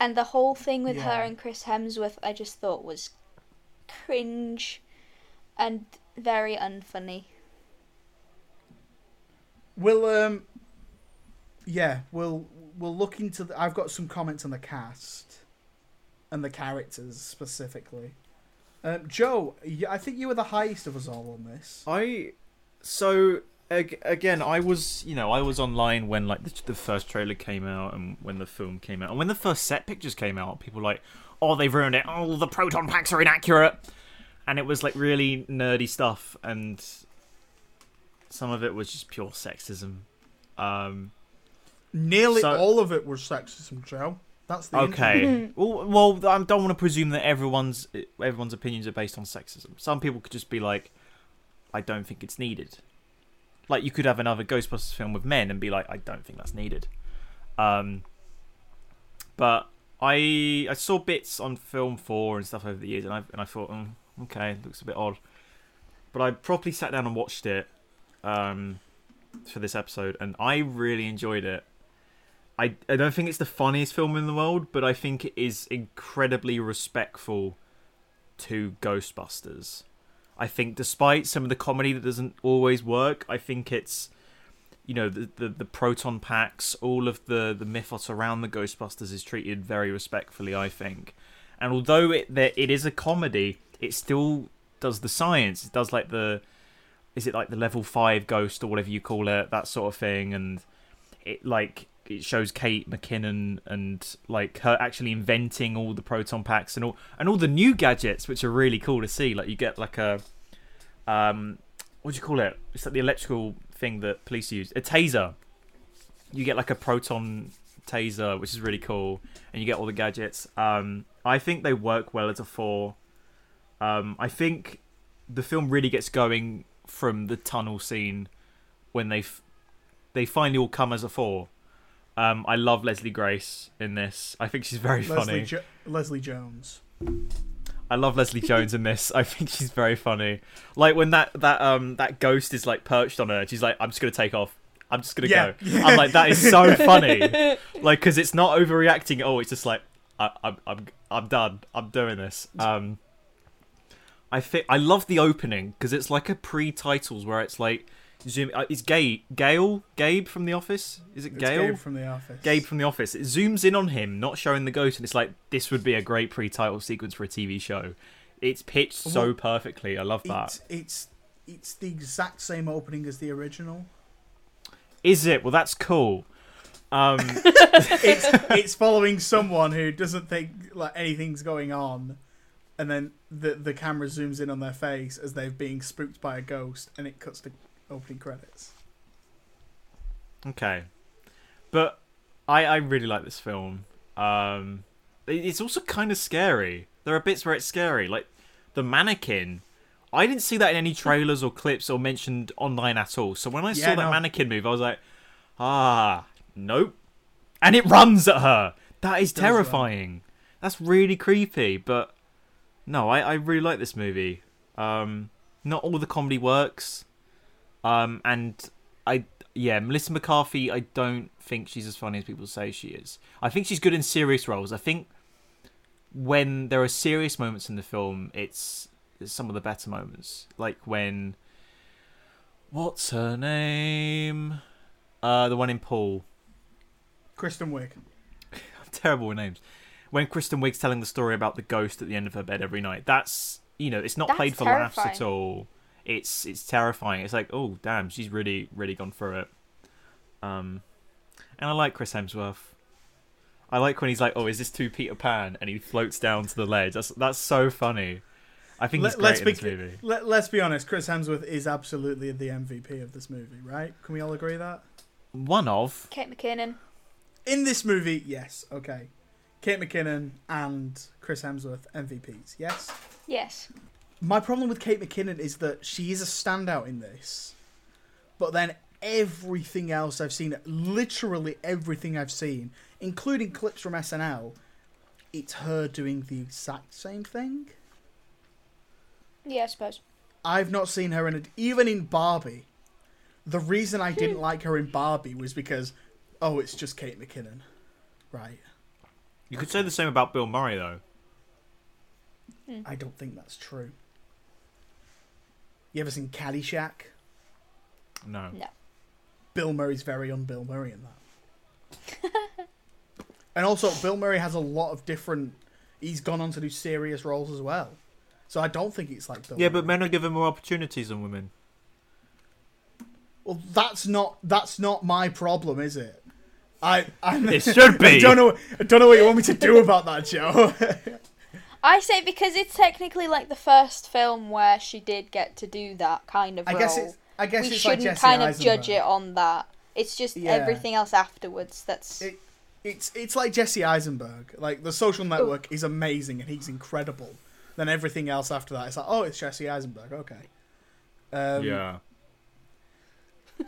And the whole thing with her and Chris Hemsworth, I just thought was cringe and very unfunny. We'll um, yeah, we'll we'll look into. The, I've got some comments on the cast and the characters specifically. Um, Joe, I think you were the highest of us all on this. I so again, I was you know I was online when like the, the first trailer came out and when the film came out and when the first set pictures came out. People were like, oh, they've ruined it. Oh, the proton packs are inaccurate, and it was like really nerdy stuff, and some of it was just pure sexism. Um, Nearly So- all of it was sexism, Joe. That's the Okay. well, well, I don't want to presume that everyone's everyone's opinions are based on sexism. Some people could just be like, I don't think it's needed. Like you could have another Ghostbusters film with men and be like, I don't think that's needed. Um, but I I saw bits on Film Four and stuff over the years, and I and I thought, mm, okay, looks a bit odd. But I properly sat down and watched it um, for this episode, and I really enjoyed it. I, I don't think it's the funniest film in the world, but I think it is incredibly respectful to Ghostbusters. I think despite some of the comedy that doesn't always work, I think it's you know the the, the proton packs, all of the the mythos around the Ghostbusters is treated very respectfully. I think, and although it it is a comedy, it still does the science. It does like the is it like the level five ghost or whatever you call it, that sort of thing, and it like it shows Kate McKinnon and like her actually inventing all the proton packs and all and all the new gadgets, which are really cool to see. Like you get like a um, what do you call it? It's like the electrical thing that police use, a taser. You get like a proton taser, which is really cool, and you get all the gadgets. Um, I think they work well as a four. Um, I think the film really gets going from the tunnel scene when they f- they finally all come as a four. Um, I love Leslie Grace in this. I think she's very Leslie, funny. jo- Leslie Jones. I love Leslie Jones in this. I think she's very funny. Like when that that um that ghost is like perched on her, she's like, "I'm just gonna take off. I'm just gonna Yeah. go." I'm like, that is so funny. Like, because it's not overreacting at all. It's just like, I, I'm I'm I'm done. I'm doing this. Um, I think I love the opening because it's like a pre-titles where it's like zoom. Uh, is Gabe Gail. Gabe from The Office? Is it It's Gabe from The Office. Gabe from the office. It zooms in on him, not showing the ghost, and it's like this would be a great pre-title sequence for a TV show. It's pitched so perfectly. I love that. It's, it's it's the exact same opening as the original. Is it? Well, that's cool. Um, it's it's following someone who doesn't think like anything's going on, and then the the camera zooms in on their face as they're being spooked by a ghost, and it cuts to opening credits. okay, but I I really like this film. Um, it's also kind of scary. There are bits where it's scary, like the mannequin. I didn't see that in any trailers or clips or mentioned online at all. So when I saw Yeah, that no. mannequin move, I was like, ah, nope. And it runs at her. That is terrifying. That's really creepy. But no, I, I really like this movie. Um, not all the comedy works. Um, and I yeah, Melissa McCarthy. I don't think she's as funny as people say she is. I think she's good in serious roles. I think when there are serious moments in the film, it's, it's some of the better moments. Like when what's her name? Uh, the one in Paul. Kristen Wiig. I'm terrible with names. When Kristen Wiig's telling the story about the ghost at the end of her bed every night, that's you know, it's not That's played for laughs at all. It's it's terrifying. It's like, oh damn, she's really really gone through it. Um, and I like Chris Hemsworth. I like when he's like, "Oh, is this too Peter Pan?" and he floats down to the ledge. That's that's so funny. I think he's Let, us great be in this movie. let, let's be honest. Chris Hemsworth is absolutely the MVP of this movie, right? Can we all agree that? One of Kate McKinnon. In this movie, yes. Okay. Kate McKinnon and Chris Hemsworth MVPs. Yes. Yes. My problem with Kate McKinnon is that she is a standout in this, but then everything else I've seen, literally everything I've seen, including clips from SNL, it's her doing the exact same thing. Yeah, I suppose. I've not seen her in a, even in Barbie. The reason I didn't hmm. like her in Barbie was because, oh, it's just Kate McKinnon, right? you could say the same about Bill Murray though. Hmm. I don't think that's true. You ever seen Caddyshack? No. No. Bill Murray's very un Bill Murray in that. and also, Bill Murray has a lot of different. He's gone on to do serious roles as well. So I don't think it's like Bill. Yeah, but men are given more opportunities than women. well, that's not that's not my problem, is it? I I It should be. I don't know. I don't know what you want me to do about that, Joe. I say because it's technically like the first film where she did get to do that kind of I role. guess it's. I guess we it's shouldn't Jesse kind of Eisenberg. judge it on that. It's just Yeah. everything else afterwards that's It- It's it's like Jesse Eisenberg. Like the Social Network is amazing and he's incredible. Then everything else after that, it's like, oh, it's Jesse Eisenberg. Okay. Um, yeah.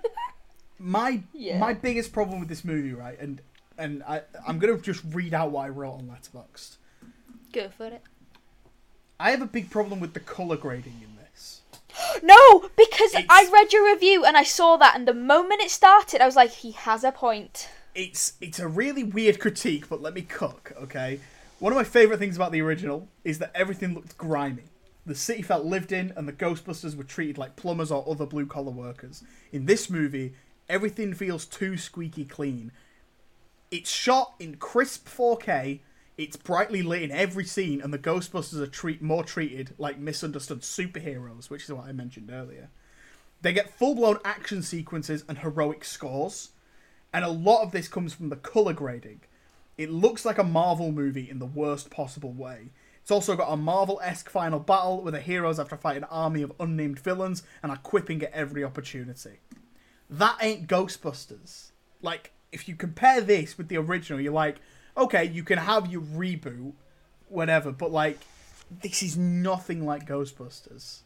my Yeah. my biggest problem with this movie, right, and and I I'm gonna just read out what I wrote on Letterboxd. Go for it. I have a big problem with the color grading in this. No, because It's- I read your review and I saw that, and the moment it started, I was like, he has a point. It's it's a really weird critique, but let me cook, okay? One of my favorite things about the original is that everything looked grimy. The city felt lived in, and the Ghostbusters were treated like plumbers or other blue collar workers. In this movie, everything feels too squeaky clean. It's shot in crisp 4K. It's brightly lit in every scene, and the Ghostbusters are treat more treated like misunderstood superheroes, which is what I mentioned earlier. They get full blown action sequences and heroic scores, and a lot of this comes from the color grading. It looks like a Marvel movie in the worst possible way. It's also got a Marvel esque final battle where the heroes have to fight an army of unnamed villains and are quipping at every opportunity. That ain't Ghostbusters. Like, if you compare this with the original, you're like, okay, you can have your reboot, whatever, but like, this is nothing like Ghostbusters.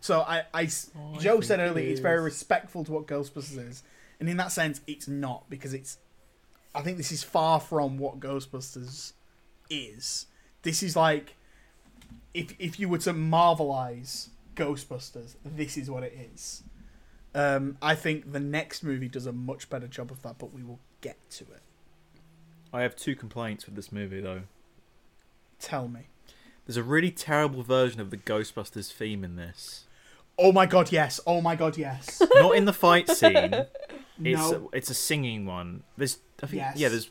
So I, I Oh, I Joe said think it earlier it's very respectful to what Ghostbusters is, and in that sense, it's not because it's. I think this is far from what Ghostbusters is. This is like, if if you were to marvelize Ghostbusters, this is what it is. Um, I think the next movie does a much better job of that, but we will get to it. I have two complaints with this movie though. Tell me. There's a really terrible version of the Ghostbusters theme in this. Oh my god, yes. Oh my god, yes. Not in the fight scene. It's no. it's a singing one. There's I think Yes. yeah, there's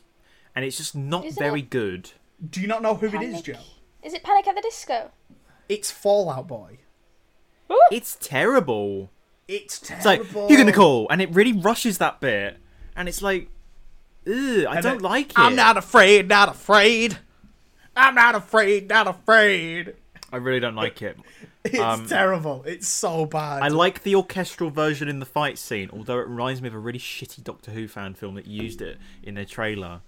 and it's just not Isn't very it- good. Do you not know who it is, Panic. Joe? Is it Panic at the Disco? It's Fallout Boy. It's terrible. It's It's like terrible. you're gonna call, and it really rushes that bit, and it's like, I And don't then, like it. I'm not afraid, not afraid. I'm not afraid, not afraid. I really don't like it. It's Um, terrible. It's so bad. I like the orchestral version in the fight scene, although it reminds me of a really shitty Doctor Who fan film that used it in their trailer.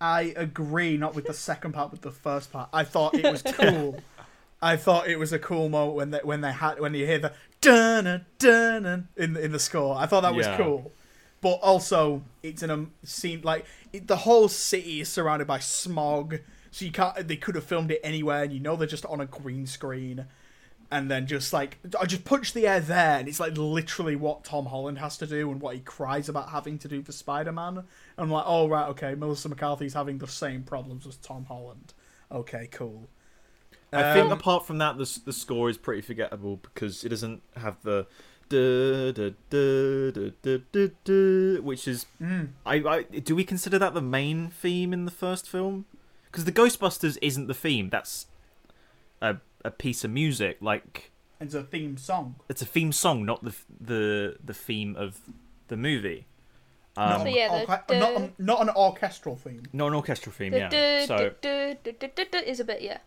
I agree, not with the second part, but the first part. I thought it was cool. I thought it was a cool moment when they when they had when you hear the dun dun in in the score. I thought that was Yeah. cool. But also, it's in a scene like it, the whole city is surrounded by smog, so you can't. They could have filmed it anywhere, and you know they're just on a green screen, and then just like I just punch the air there, and it's like literally what Tom Holland has to do and what he cries about having to do for Spider Man. I'm like, oh right, okay, Melissa McCarthy's having the same problems as Tom Holland. Okay, cool. I think Um, apart from that, the the score is pretty forgettable because it doesn't have the. Which is mm, I, I do we consider that the main theme in the first film? Because the Ghostbusters isn't the theme. That's a a piece of music. Like it's a theme song. it's a theme song, not the the the theme of the movie. not, Um, So an yeah, the- orche- the- not, an- not an orchestral theme. not an orchestral theme, The yeah. du- So is a bit yeah.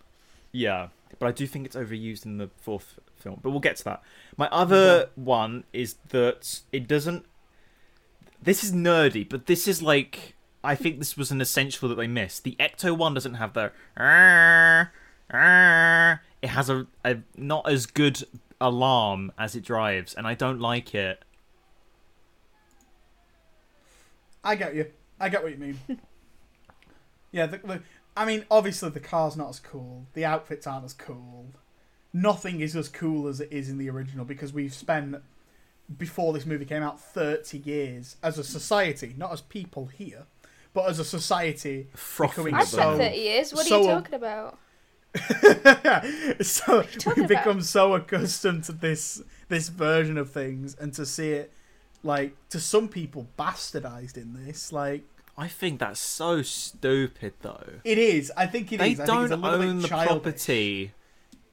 Yeah, but I do think it's overused in the fourth film. But we'll get to that. My other one is that it doesn't. This is nerdy, but this is like I think this was an essential that they missed. The Ecto one doesn't have the. "Arr, arr." It has a, a not as good alarm as it drives, and I don't like it. I get you. I get what you mean. yeah, the, the, I mean, obviously the car's not as cool. The outfits aren't as cool. Nothing is as cool as it is in the original because we've spent before this movie came out 30 years as a society, not as people here, but as a society Frothing Becoming I've so- thirty years. What so- are you talking about? so talking we've become so accustomed to this this version of things and to see it like to some people bastardized in this like I think that's so stupid, though. it is i think it They is. I think it's don't a little own bit the childish. property.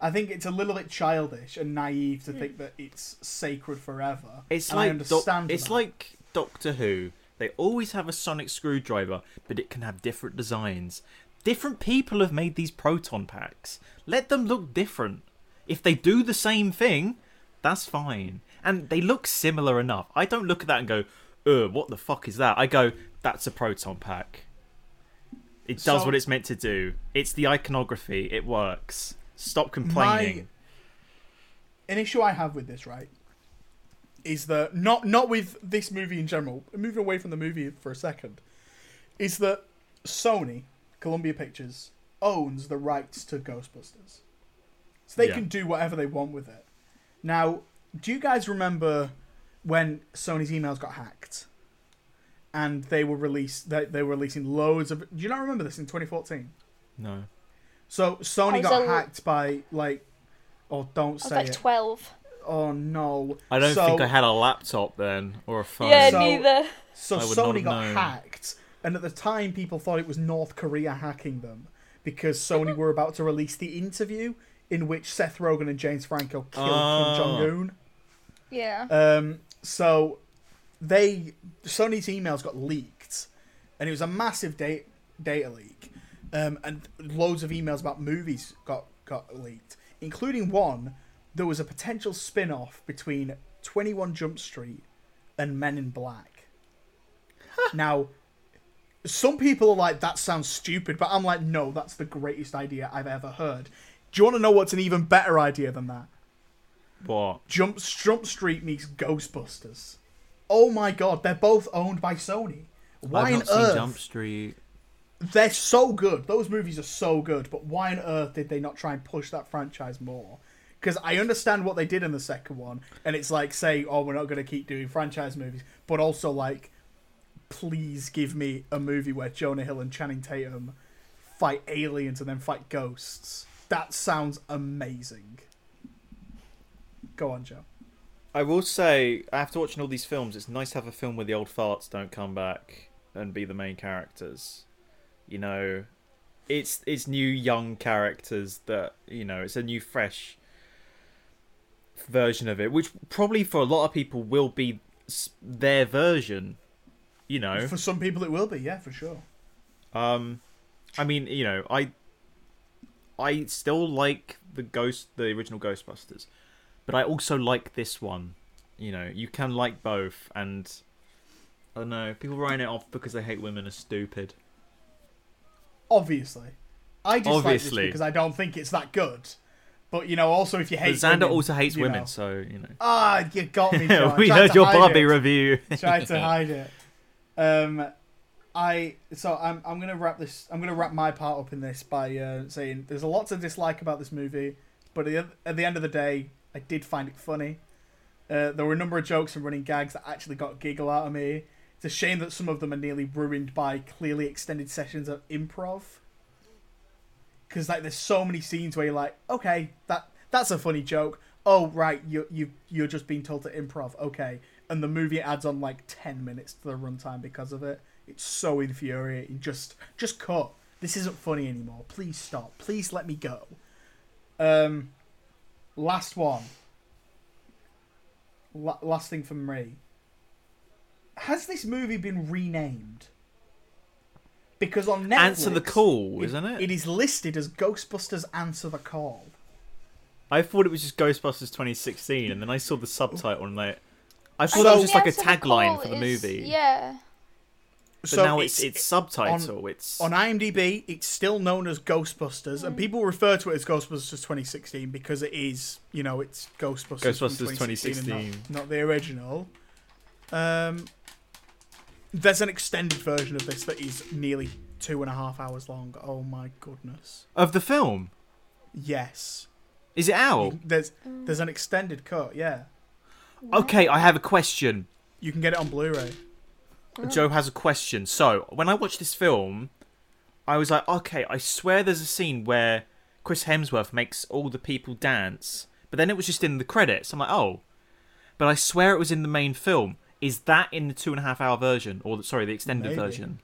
i think it's a little bit childish and naive to think that it's sacred forever It's and like Doc- it's like Doctor Who. They always have a sonic screwdriver, but it can have different designs. Different people have made these proton packs. Let them look different. If they do the same thing, that's fine. And they look similar enough. I don't look at that and go, "Uh, what the fuck is that?" I go, "That's a proton pack." It does So- what it's meant to do. It's the iconography. It works. Stop complaining. an issue i have with this right is that not not with this movie in general moving away from the movie for a second is that sony columbia pictures owns the rights to ghostbusters so they Yeah. can do whatever they want with it now do you guys remember when sony's emails got hacked and they were released they, they were releasing loads of do you not remember this in 2014 No. so sony got a- hacked by like oh don't I was say like it twelve. oh no I don't So- think I had a laptop then or a phone. Yeah, So- neither. So I Sony got known. hacked, and at the time, people thought it was North Korea hacking them because Sony were about to release the interview in which Seth Rogen and James Franco killed Oh. Kim ah. Jong Un. Yeah. Um, so they Sony's emails got leaked, and it was a massive data data leak, um, and loads of emails about movies got got leaked, including one. There was a potential spin-off between Twenty One Jump Street and Men in Black. now, some people are like, "That sounds stupid," but I'm like, "No, that's the greatest idea I've ever heard." Do you want to know what's an even better idea than that? What? Jump Jump Street meets Ghostbusters. Oh my god, they're both owned by Sony. Why I've on seen earth? Jump Street. They're so good. Those movies are so good, but why on earth did they not try and push that franchise more? Because I understand what they did in the second one, and it's like say, "Oh, we're not going to keep doing franchise movies," but also like, please give me a movie where Jonah Hill and Channing Tatum fight aliens and then fight ghosts. That sounds amazing. Go on, Joe. I will say, after watching all these films, it's nice to have a film where the old farts don't come back and be the main characters. You know, it's it's new young characters that you know it's a new fresh version of it, which probably for a lot of people will be their version. You know, For some people, it will be, yeah, for sure. Um, I mean, you know, I I still like the ghost, the original Ghostbusters, but I also like this one. You know, you can like both, and I don't know. People writing it off because they hate women are stupid. Obviously, I dislike Obviously. this because I don't think it's that good. But you know, also if you But hate, Xander women, also hates women, know. so you know. Ah, you got me. We heard your Barbie it. review. Tried to hide it. Um, I so I'm I'm gonna wrap this. I'm gonna wrap my part up in this by uh, saying there's a lot to dislike about this movie, but at the, at the end of the day, I did find it funny. Uh, there were a number of jokes and running gags that actually got a giggle out of me. It's a shame that some of them are nearly ruined by clearly extended sessions of improv. Because like, there's so many scenes where you're like, okay, that that's a funny joke. Oh right, you you you're just being told to improv. Okay, and the movie adds on like ten minutes to the runtime because of it. It's so infuriating. Just just cut. This isn't funny anymore. Please stop. Please let me go. Um, last one. La- last thing from me. has this movie been renamed? Because on Netflix, Answer the Call, isn't it? It is listed as Ghostbusters Answer the Call. I thought it was just Ghostbusters 2016, and then I saw the subtitle and like, I thought So- that was just like a Answer the tagline for the is- movie. Yeah. But now it's it's, subtitle. it's on IMDb. It's still known as Ghostbusters, Mm. and people refer to it as Ghostbusters 2016 because it is, you know, it's Ghostbusters. Ghostbusters 2016 and 2016. not, not the original. Um, there's an extended version of this that is nearly two and a half hours long. Oh my goodness! of the film. Yes, Is it out? there's there's an extended cut. Yeah, Okay, I have a question. you can get it on Blu-ray. Oh. Joe has a question. So when I watched this film, I was like, okay, I swear there's a scene where Chris Hemsworth makes all the people dance, but then it was just in the credits. I'm like, oh, but I swear it was in the main film. Is that in the two and a half hour version, or the, sorry, the extended Maybe. version?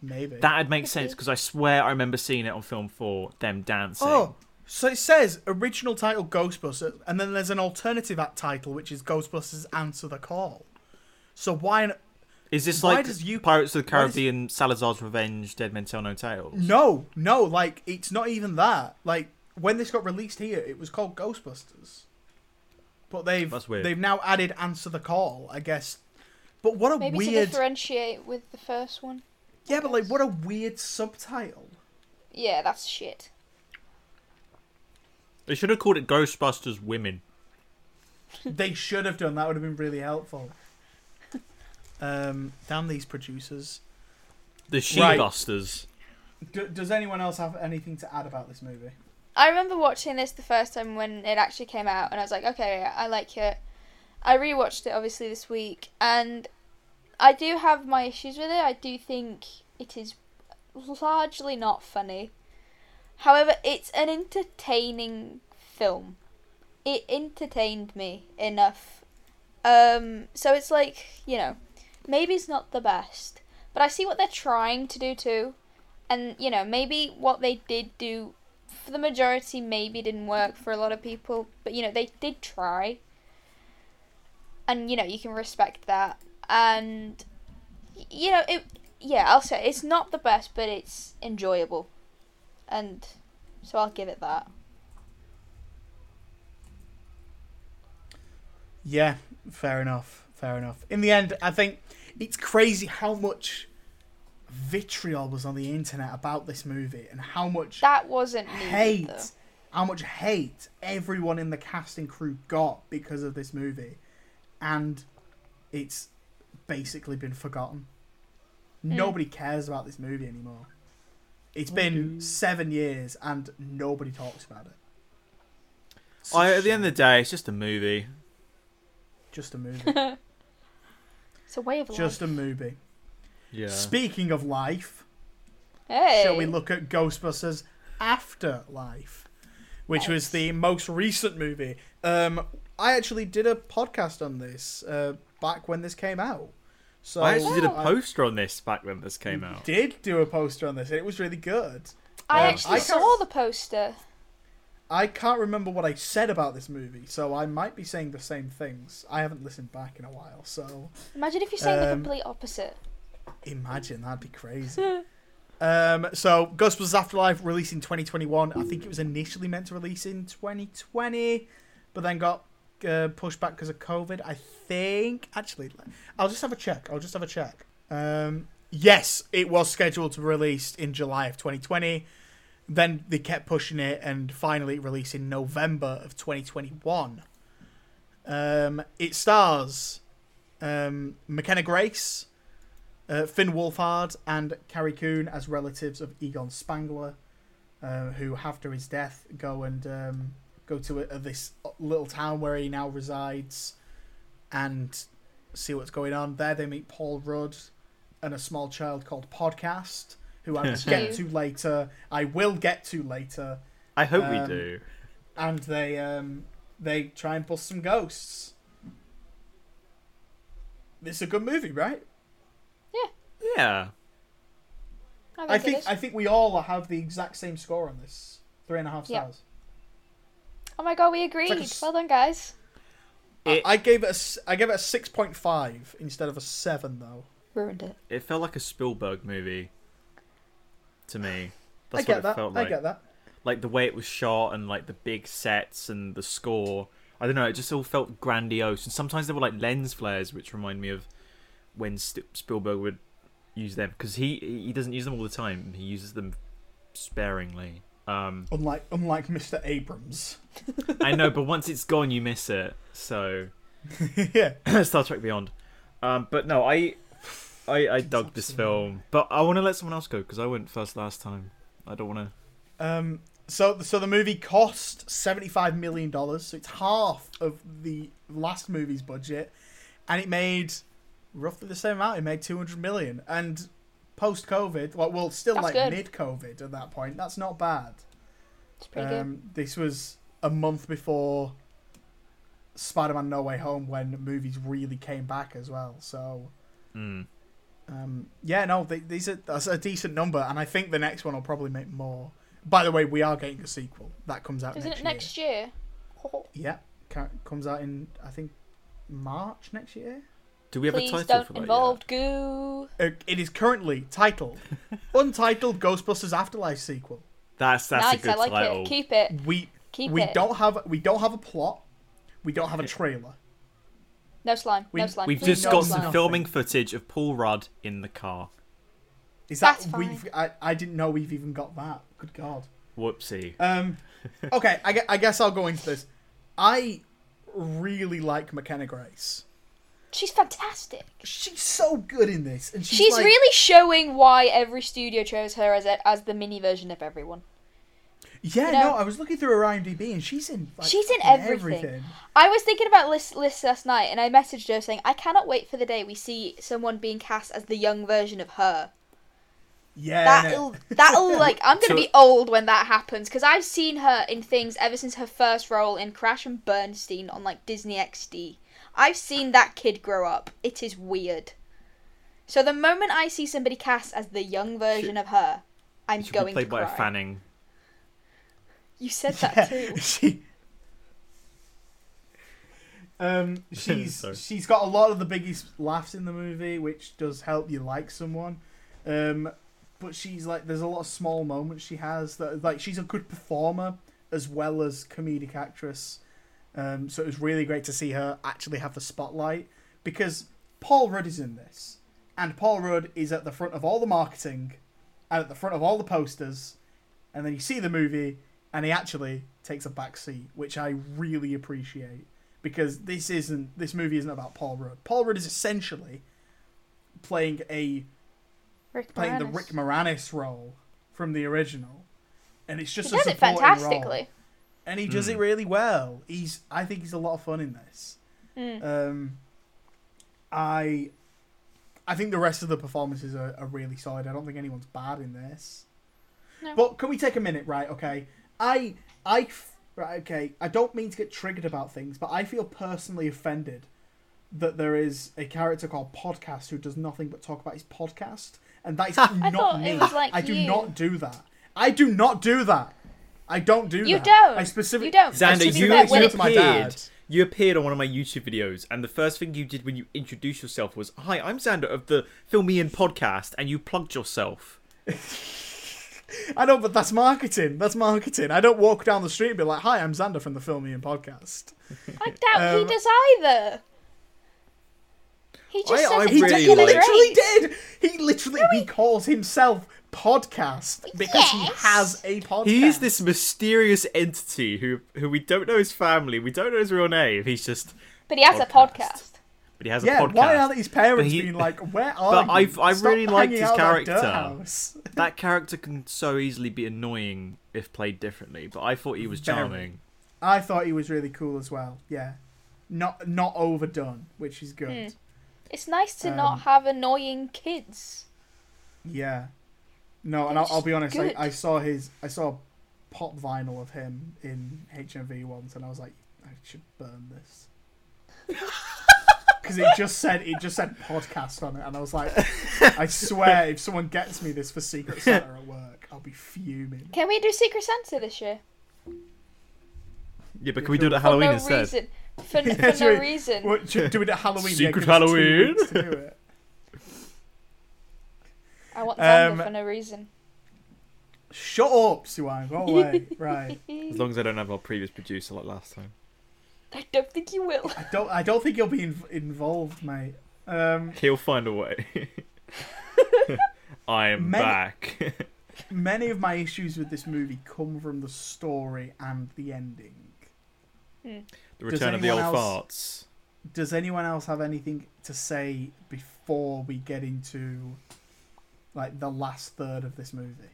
Maybe. That'd make sense because I swear I remember seeing it on film for them dancing. Oh, so it says original title Ghostbusters, and then there's an alternative act title which is Ghostbusters Answer the Call. So why? n- is this why like does you- Pirates of the why does- Caribbean, Salazar's Revenge, Dead Men Tell No Tales? No, no, like it's not even that. Like when this got released here, it was called Ghostbusters, but they've That's weird. they've now added Answer the Call, I guess. But what a weird Maybe to weird, differentiate with the first one. yeah, but like what a weird subtitle. Yeah, that's shit. They should have called it Ghostbusters Women. they should have done that. Would have been really helpful. Um, damn these producers. The Right. She-Busters. Does anyone else have anything to add about this movie? I remember watching this the first time when it actually came out, and I was like, okay, I like it. I rewatched it obviously this week, and I do have my issues with it. I do think it is largely not funny. However, it's an entertaining film. It entertained me enough. Um, so it's like, you know, maybe it's not the best, but I see what they're trying to do too. And, you know, maybe what they did do for the majority maybe didn't work for a lot of people, but you know, they did try. And you know, you can respect that. And you know, it yeah, I'll say it's not the best, but it's enjoyable. And so I'll give it that. Yeah, fair enough. Fair enough. In the end, I think it's crazy how much vitriol was on the internet about this movie and how much That wasn't needed, hate, though. how much hate everyone in the cast and crew got because of this movie, and it's basically been forgotten. Hmm. Nobody cares about this movie anymore. It's been seven years and nobody talks about it. It's I, a at the end of the day, it's just a movie. Just a movie, It's a way of life. just a movie. Yeah. Speaking of life, hey. shall we look at Ghostbusters Afterlife, which was the most recent movie. Um, I actually did a podcast on this uh, back when this came out. So I actually did a poster on this back when this came out. Did do a poster on this, and it was really good. I Um, actually I saw the poster. I can't remember what I said about this movie, so I might be saying the same things. I haven't listened back in a while, so Imagine if you're saying the Um, complete opposite. imagine that'd be crazy. um, so Ghostbusters Afterlife released in 2021. I think it was initially meant to release in 2020, but then got uh, pushed back because of COVID. I think actually, I'll just have a check. I'll just have a check. Um, yes, it was scheduled to release in July of 2020. Then they kept pushing it and finally released in November of 2021. Um, it stars um, McKenna Grace, uh, Finn Wolfhard, and Carrie Coon as relatives of Egon Spengler, uh, who after his death go and um, go to a, this little town where he now resides, and see what's going on. There they meet Paul Rudd and a small child called Podcast, who I will get to later. I will get to later, I hope we Um, do. and they um, they try and bust some ghosts. It's a good movie, right? Yeah. I think, I think. I think we all have the exact same score on this. Three and a half Yeah. stars. Oh my god, we agreed. like a s- Well done, guys. It, I gave it a s- I gave it a six point five instead of a seven though. Ruined it. it felt like a Spielberg movie to me. That's I get what it that. felt I like. get that. Like the way it was shot and like the big sets and the score. I don't know. It just all felt grandiose. And sometimes there were like lens flares, which remind me of when St- Spielberg would use them because he he doesn't use them all the time. He uses them sparingly. Um, Unlike unlike Mr. Abrams. I know, but once it's gone, you miss it. So yeah. Star Trek Beyond. Um, but no, I I, I dug this film, but I want to let someone else go because I went first last time. I don't want to. Um. So so the movie cost seventy five million dollars. So it's half of the last movie's budget, and it made roughly the same amount. It made two hundred million. And post COVID, well, well, still That's like mid COVID at that point. That's not bad. It's pretty good. Um, this was a month before Spider-Man: No Way Home, when movies really came back as well. So, Mm. Um, yeah, no, they, these are that's a decent number, and I think the next one will probably make more. By the way, we are getting a sequel that comes out Isn't next it year. next year? Oh, Yeah, comes out in I think March next year. Do we have please a title don't for that? involve goo. Uh, it is currently titled Untitled Ghostbusters Afterlife sequel. That's that's nice, a good I like title. it. Keep it. We Keep we it. don't have we don't have a plot. We don't have a trailer. No slime. We- no slime. We've just no got slime. some filming footage of Paul Rudd in the car. Is that That's we've? I, I didn't know we've even got that. Good God. Whoopsie. Um, okay, I, I guess I'll go into this. I really like McKenna Grace. She's fantastic. She's so good in this, and she's, She's, like, really showing why every studio chose her as a, as the mini version of everyone. Yeah. you know- no, I was looking through her IMDb, and she's in. Like, She's in fucking everything. I was thinking about Liz, Liz last night, and I messaged her saying, "I cannot wait for the day we see someone being cast as the young version of her. Yeah. That'll that'll like I'm gonna So- be old when that happens because I've seen her in things ever since her first role in Crash and Bernstein on like Disney XD. I've seen that kid grow up. It is weird. So the moment I see somebody cast as the young version of her, I'm She going be played to by a Fanning. You said that Yeah, too. She, um, she's she's got a lot of the biggest laughs in the movie, which does help you like someone. Um, but she's like, there's a lot of small moments she has that like she's a good performer as well as comedic actress. Um, so it was really great to see her actually have the spotlight because Paul Rudd is in this, and Paul Rudd is at the front of all the marketing, and at the front of all the posters, and then you see the movie, and he actually takes a back seat, which I really appreciate because this isn't this movie isn't about Paul Rudd. Paul Rudd is essentially playing a Rick playing the Rick Moranis role from the original, and it's He just a does it fantastically. role, and he does Hmm. it really well. He's I think he's a lot of fun in this. Mm. Um, I I think the rest of the performances are, are really solid. I don't think anyone's bad in this. No. But can we take a minute, right? Okay, I I f- right. Okay, I don't mean to get triggered about things, but I feel personally offended that there is a character called Podcast who does nothing but talk about his podcast, and that is not me. like I do you. not do that. I do not do that. I don't do You that. You don't. I specifically You don't. Xander, To you, fair, you when it it- to my appeared. dad. You appeared on one of my YouTube videos, and the first thing you did when you introduced yourself was, "Hi, I'm Xander of the Film Me In podcast," and you plugged yourself. I know, but that's marketing. That's marketing. I don't walk down the street and be like, "Hi, I'm Xander from the Film Me In podcast." I doubt he Um, does either. He just I- says I it's He, really did, he literally did. He literally he calls himself podcast because he has a podcast. He is this mysterious entity who who we don't know his family, we don't know his real name. He's just, But he has a podcast. Podcast. but he has Yeah, a podcast. why aren't his parents But he- being like, "Where are But you?" I've- I really liked his out at that character. That character can so easily be annoying if played differently, but I thought he was Very. charming. I thought he was really cool as well. Yeah, not not overdone, which is good. Hmm. It's nice to Um, not have annoying kids. Yeah. No, and They're I'll, I'll be honest. I, I saw his, I saw a pop vinyl of him in HMV once, and I was like, I should burn this because it just said it just said podcast on it, and I was like, I swear, if someone gets me this for Secret Santa at work, I'll be fuming. Can we do Secret Santa this year? Yeah, but can we do it at For Halloween no instead? reason. for, for Yeah, no should we- reason. What, should do it at Halloween. yeah, Secret give us two Halloween. weeks to do it. I want Xander Um, for no reason. Shut up, Siwan. Go away. right. As long as I don't have our previous producer like last time. I don't think you will. I don't. I don't think you'll be inv- involved, mate. Um, He'll find a way. I am Many- back. many of my issues with this movie come from the story and the ending. the return of the old else- farts. Does anyone else have anything to say before we get into like the last third of this movie?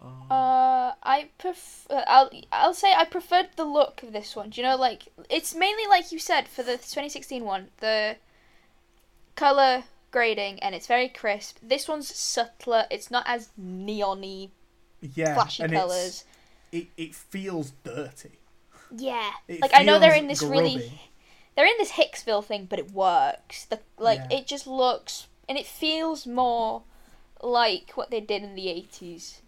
Uh, I prefer. I'll I'll say I preferred the look of this one. Do you know, like it's mainly like you said for the 2016 one, the color grading, and it's very crisp. This one's subtler. It's not as neony, Yeah, flashy and colors. It it feels dirty. Yeah, It like I know they're in this grubby. really, they're in this Hicksville thing, but it works. The like Yeah. it just looks and it feels more like what they did in the 80s.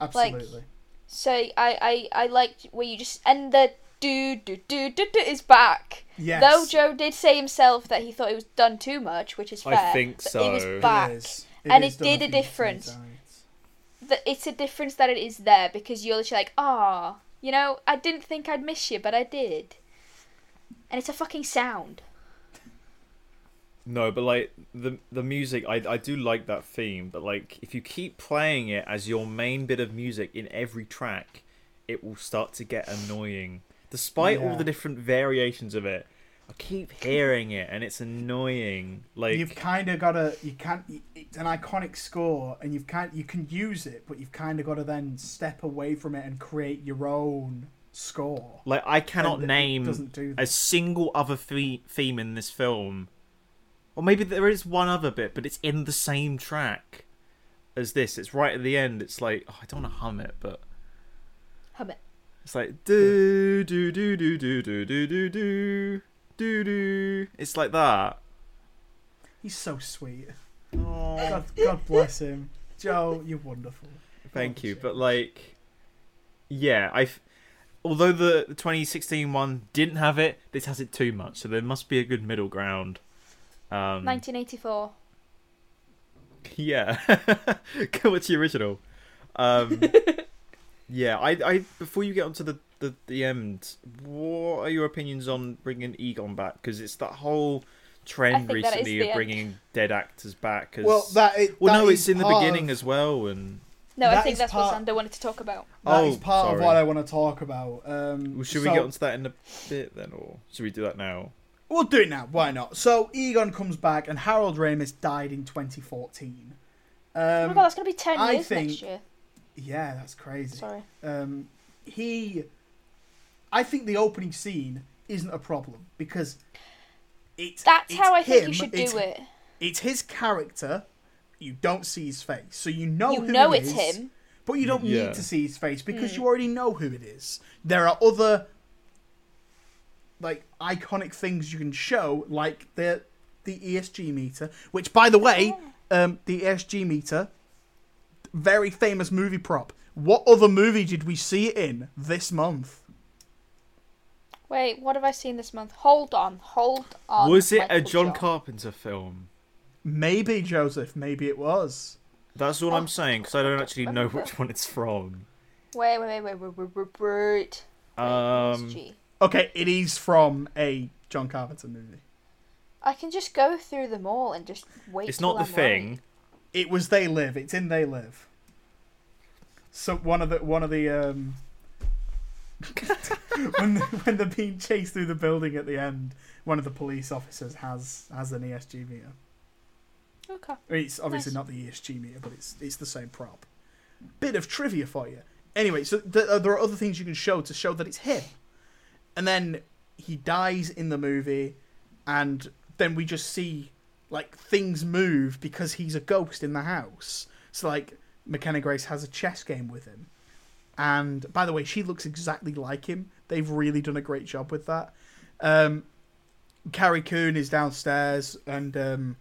Absolutely. So I I I liked where you just and the do do do do do is back. yes. Though Joe did say himself that he thought it was done too much, which is fair. I fair. think but so. It was It back. is. and is it did a few- few difference. That it's a difference that it is there because you're literally like, ah, you know, I didn't think I'd miss you, but I did. And it's a fucking sound. No, but like the the music, I I do like that theme. But like, if you keep playing it as your main bit of music in every track, it will start to get annoying. Despite all the different variations of it, I keep hearing it, and it's annoying. Like, you've kind of got to you can't it's an iconic score and you've kind you can use it but you've kind of got to then step away from it and create your own score like I cannot And name do a single other the- theme in this film. Or maybe there is one other bit, but it's in the same track as this. It's right at the end. It's like oh, I don't want to hum it, but Hum it. it's like do do do do do do do do do do do. It's like that. he's so sweet Oh, god, god bless him joe you're wonderful thank you. But like, yeah, I. Although the, the 2016 one didn't have it, this has it too much. So there must be a good middle ground. Um, 1984. Yeah, go with the original. Um, yeah, I, I before you get onto the, the the end, what are your opinions on bringing Egon back? Because it's that whole trend think that is recently the of end. bringing dead actors back. 'cause- well that it, well, that no, is it's in the beginning of- as well, and No, I think that's part- what Xander wanted to talk about. That is Oh, part of what i want to talk about um well, should so- we get onto that in a bit then, or should we do that now? We'll do it now why not so egon comes back and harold ramis died in 2014 oh my um, god, that's gonna be 10 I years think- next year. yeah that's crazy Sorry. um, he i think the opening scene isn't a problem because it's That's it's how I think you should it's, do it. it's his character you don't see his face so you know You who know it it's is, him. but you don't Yeah. need to see his face because Mm. you already know who it is there are other like iconic things you can show like the the esg meter which by the way um the esg meter very famous movie prop what other movie did we see it in this month Wait, what have I seen this month? Hold on, hold on. Was it a John John. Carpenter film? maybe joseph maybe it was That's all Oh, I'm saying because I don't actually know which one it's from. Wait, wait, wait, wait, wait, wait, wait, wait. Um, ESG. Okay it is from a john carpenter movie I can just go through them all and just wait. it's not the I'm thing. right. It was They Live. It's in They Live. So one of the one of the um when the, when they're being chased through the building at the end, one of the police officers has has an ESG meter. Okay. I mean, it's obviously Nice. not the ESG meter, but it's it's the same prop. Bit of trivia for you. Anyway, so th- uh, there are other things you can show to show that it's him, and then he dies in the movie, and then we just see like things move because he's a ghost in the house. So like McKenna Grace has a chess game with him, and by the way, she looks exactly like him. They've really done a great job with that. Um, Carrie Coon is downstairs, and um,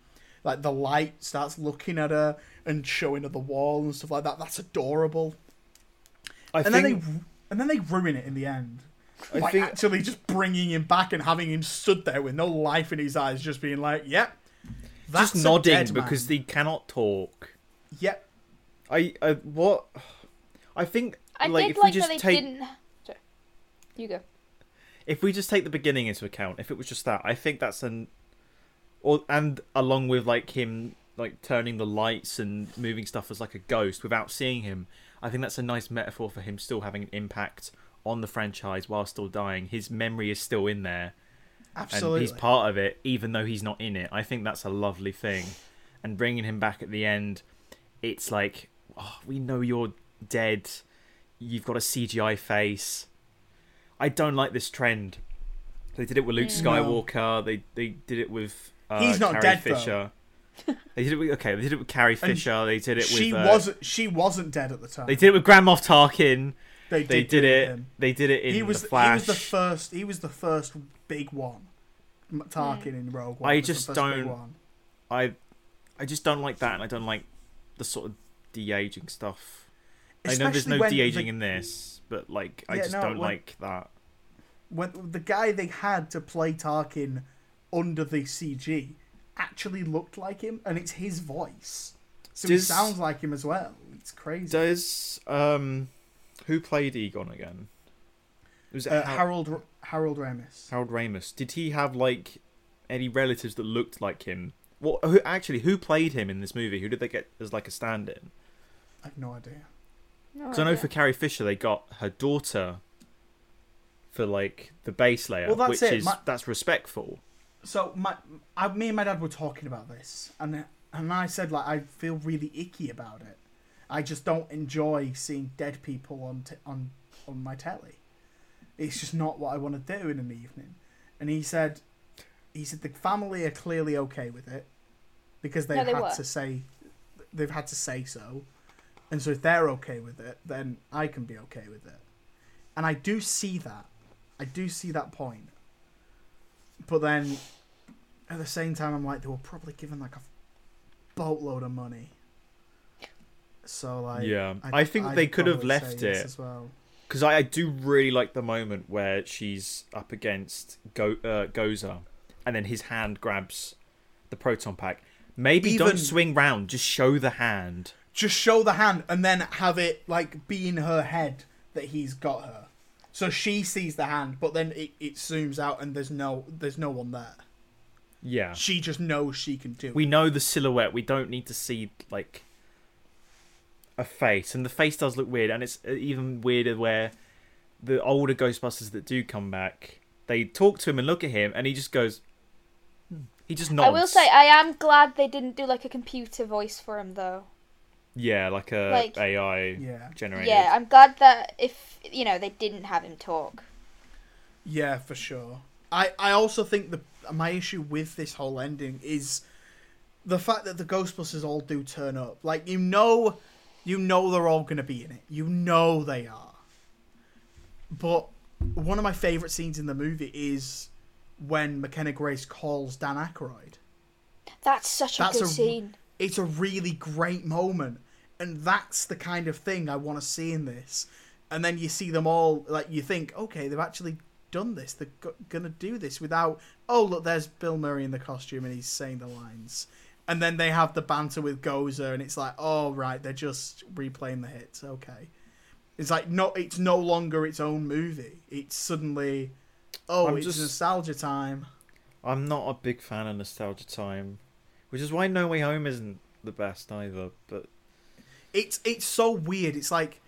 like the light starts looking at her and showing her the wall and stuff like that. That's adorable. I and think then they and then they ruin it in the end. I like think uh, actually just bringing him back and having him stood there with no life in his eyes, just being like, "Yep, that's just a nodding dead because man. they cannot talk. Yep, I, I what? I think I like did if like we just that they take didn't. Sorry. You go. if we just take the beginning into account, if it was just that, I think that's an, or and along with like him like turning the lights and moving stuff as like a ghost without seeing him, I think that's a nice metaphor for him still having an impact on the franchise while still dying. His memory is still in there, absolutely. and he's part of it, even though he's not in it. I think that's a lovely thing, and bringing him back at the end, it's like, oh, we know you're dead. You've got a CGI face. I don't like this trend. They did it with Luke Mm. No. Skywalker. They they did it with uh, He's not Carrie dead, though. Fisher. they did it with okay. They did it with Carrie Fisher. They did it she with. Uh, wasn't. She wasn't dead at the time. They did it with Grand Moff Tarkin. They They did, did it. him. They did it in He was. the Flash. He was the first. He was the first big one. M- Tarkin in Rogue One. I was just don't- one. I, I just don't like that, and I don't like the sort of de aging stuff. I know there's no de aging the- in this, but like I Yeah, just no, don't when- like that. when the guy they had to play Tarkin under the CG actually looked like him, and it's his voice, so he sounds like him as well. It's crazy. Does um, who played Egon again? Was it uh, Har- Harold R- Harold Ramis. Harold Ramis? Did he have like any relatives that looked like him? Well, who actually who played him in this movie? Who did they get as like a stand-in? I have no idea. No Because I know for Carrie Fisher they got her daughter for like the base layer, Well, that's which it. is My- that's respectful. So my, I, me and my dad were talking about this, and and I said like I feel really icky about it. I just don't enjoy seeing dead people on t- on on my telly. It's just not what I want to do in an evening. And he said, he said the family are clearly okay with it because they No, they had were. to say, they've had to say so, and so if they're okay with it, then I can be okay with it. And I do see that, I do see that point. But then, at the same time, I'm like, they were probably given like a boatload of money. So like, Yeah. I think they could have left it. as well. Because I, I do really like the moment where she's up against Go uh, Gozer, and then his hand grabs the proton pack. Maybe Even- don't swing round, just show the hand. Just show the hand and then have it like be in her head that he's got her. So she sees the hand, but then it, it zooms out and there's no there's no one there. Yeah. She just knows she can do it. We it. know the silhouette. We don't need to see like a face, and the face does look weird, and it's uh, even weirder where the older Ghostbusters that do come back, they talk to him and look at him, and he just goes. "Hmm." He just nods. I will say I am glad they didn't do like a computer voice for him though. yeah, like a like- AI Yeah. generated. Yeah, I'm glad that if you know they didn't have him talk. Yeah, for sure. I, I also think the my issue with this whole ending is the fact that the Ghostbusters all do turn up. Like you know, you know they're all gonna be in it. You know they are. But one of my favorite scenes in the movie is when McKenna Grace calls Dan Aykroyd. That's such a That's good a- scene. It's a really great moment, and that's the kind of thing I want to see in this. And then you see them all like you think, okay, they've actually done this. They're go- gonna do this without. Oh, look, there's Bill Murray in the costume, and he's saying the lines. And then they have the banter with Gozer, and it's like, oh right, they're just replaying the hits. Okay, it's like no, it's no longer its own movie. It's suddenly, oh, I'm it's just- nostalgia time. I'm not a big fan of Nostalgia Time, which is why No Way Home isn't the best either. But it's it's so weird. It's like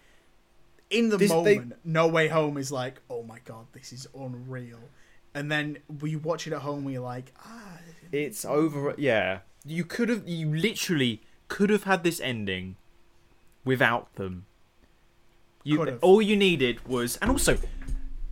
in the This- they- moment, No Way Home is like, oh my god, this is unreal. And then we watch it at home, and you're like, ah, it's over. Yeah, you could have. You literally could have had this ending without them. You Could've. all you needed was, and also,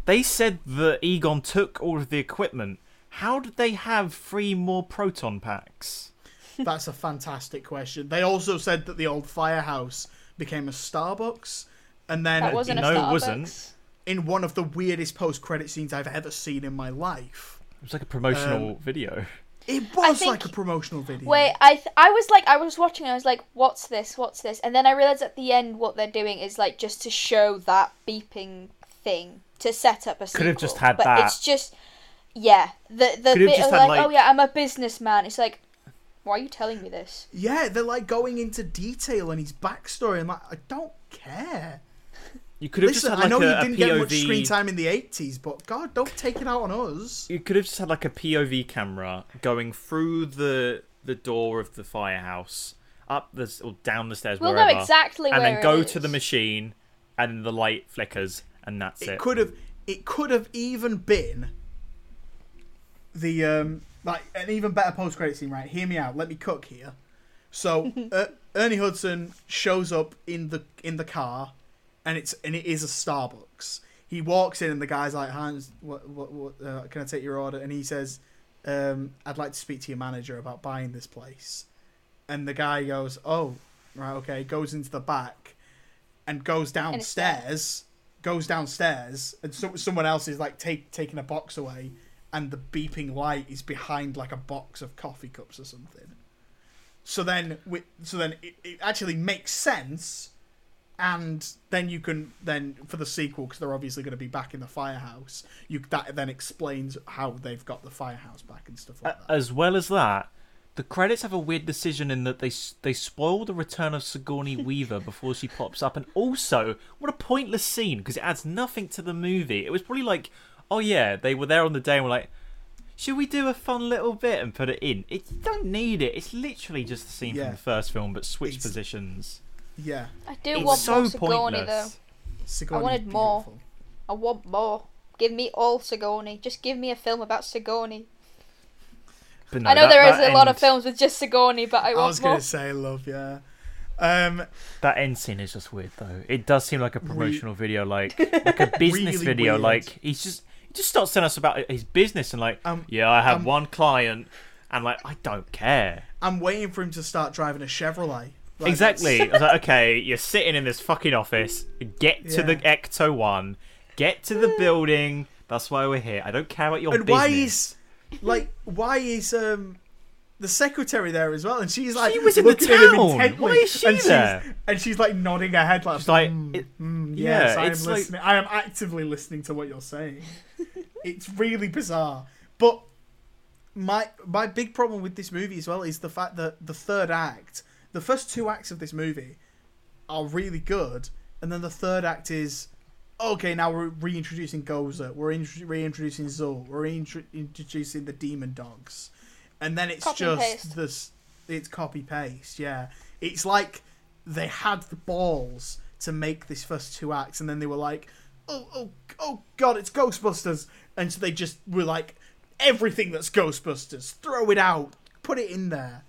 they said that Egon took all of the equipment. How did they have three more proton packs? that's a fantastic question. They also said that the old firehouse became a Starbucks, and then That wasn't a No, it wasn't. in one of the weirdest post-credit scenes I've ever seen in my life. It was like a promotional Um, video. It was think- like a promotional video. Wait, I th- I was like I was watching. I was like, "What's this? What's this?" And then I realized at the end what they're doing is like just to show that beeping thing to set up a sequel. Could have just had but that. It's just yeah, the the Could have bit of like, like- oh yeah, I'm a businessman. It's like, why are you telling me this? Yeah, they're like going into detail on his backstory, and like I don't care. You could have Listen, just had I like know a, you didn't get much POV. screen time in the '80s, but God, don't take it out on us. You could have just had like a POV camera going through the the door of the firehouse, up the or down the stairs, We'll wherever, know exactly and where then it go is. to the machine, and the light flickers, and that's it. It could have. It could have even been the um like an even better post credit scene. Right, hear me out. Let me cook here. So uh, Ernie Hudson shows up in the in the car, and it's and it is a Starbucks. He walks in and the guy's like, "Hans, what what, what uh, can I take your order?" And he says, um, "I'd like to speak to your manager about buying this place." And the guy goes, "Oh, right, okay." Goes into the back, and goes downstairs. Goes downstairs, and so, someone else is like take, taking a box away, and the beeping light is behind like a box of coffee cups or something. So then, we, so then it, it actually makes sense, and then you can then for the sequel because they're obviously going to be back in the firehouse. You that then explains how they've got the firehouse back and stuff like that. As well as that, the credits have a weird decision in that they they spoil the return of Sigourney Weaver before she pops up, and also what a pointless scene because it adds nothing to the movie. It was probably like, oh yeah, they were there on the day and were like, should we do a fun little bit and put it in? It you don't need it. It's literally just the scene Yeah. from the first film, but switch It's- positions. Yeah, I do It's want so more Sigourney though. pointless. Sigourney's wanted more. I want more. Give me all Sigourney. Just give me a film about Sigourney. But no, I know that- there is that a lot of films with just Sigourney, but I want more. I was gonna say love, yeah. Um, That end scene is just weird though. It does seem like a promotional video, like like a business Really video. weird. Like he's just he just starts telling us about his business and like, Um, yeah, I have um, one client, and like I don't care. I'm waiting for him to start driving a Chevrolet. Like, exactly. I was like, okay, you're sitting in this fucking office. Get to the Ecto One. Get to the building. That's why we're here. I don't care about your And business. why is like why is um the secretary there as well? And she's like She was in the town. Why is she and she's, there? And she's like nodding her head like, She's like, "Mm, it- mm, yeah, yes, I am it's like- listening. I am actively listening to what you're saying. it's really bizarre, but my my big problem with this movie as well is the fact that the third act, the first two acts of this movie, are really good, and then the third act is okay. Now we're reintroducing Gozer, we're in- reintroducing Zuul, we're introducing the demon dogs, and then it's Copy just paste. this. It's copy paste. Yeah, it's like they had the balls to make this first two acts, and then they were like, "Oh, oh, oh, God, it's Ghostbusters," and so they just were like, "Everything that's Ghostbusters, throw it out, put it in there,"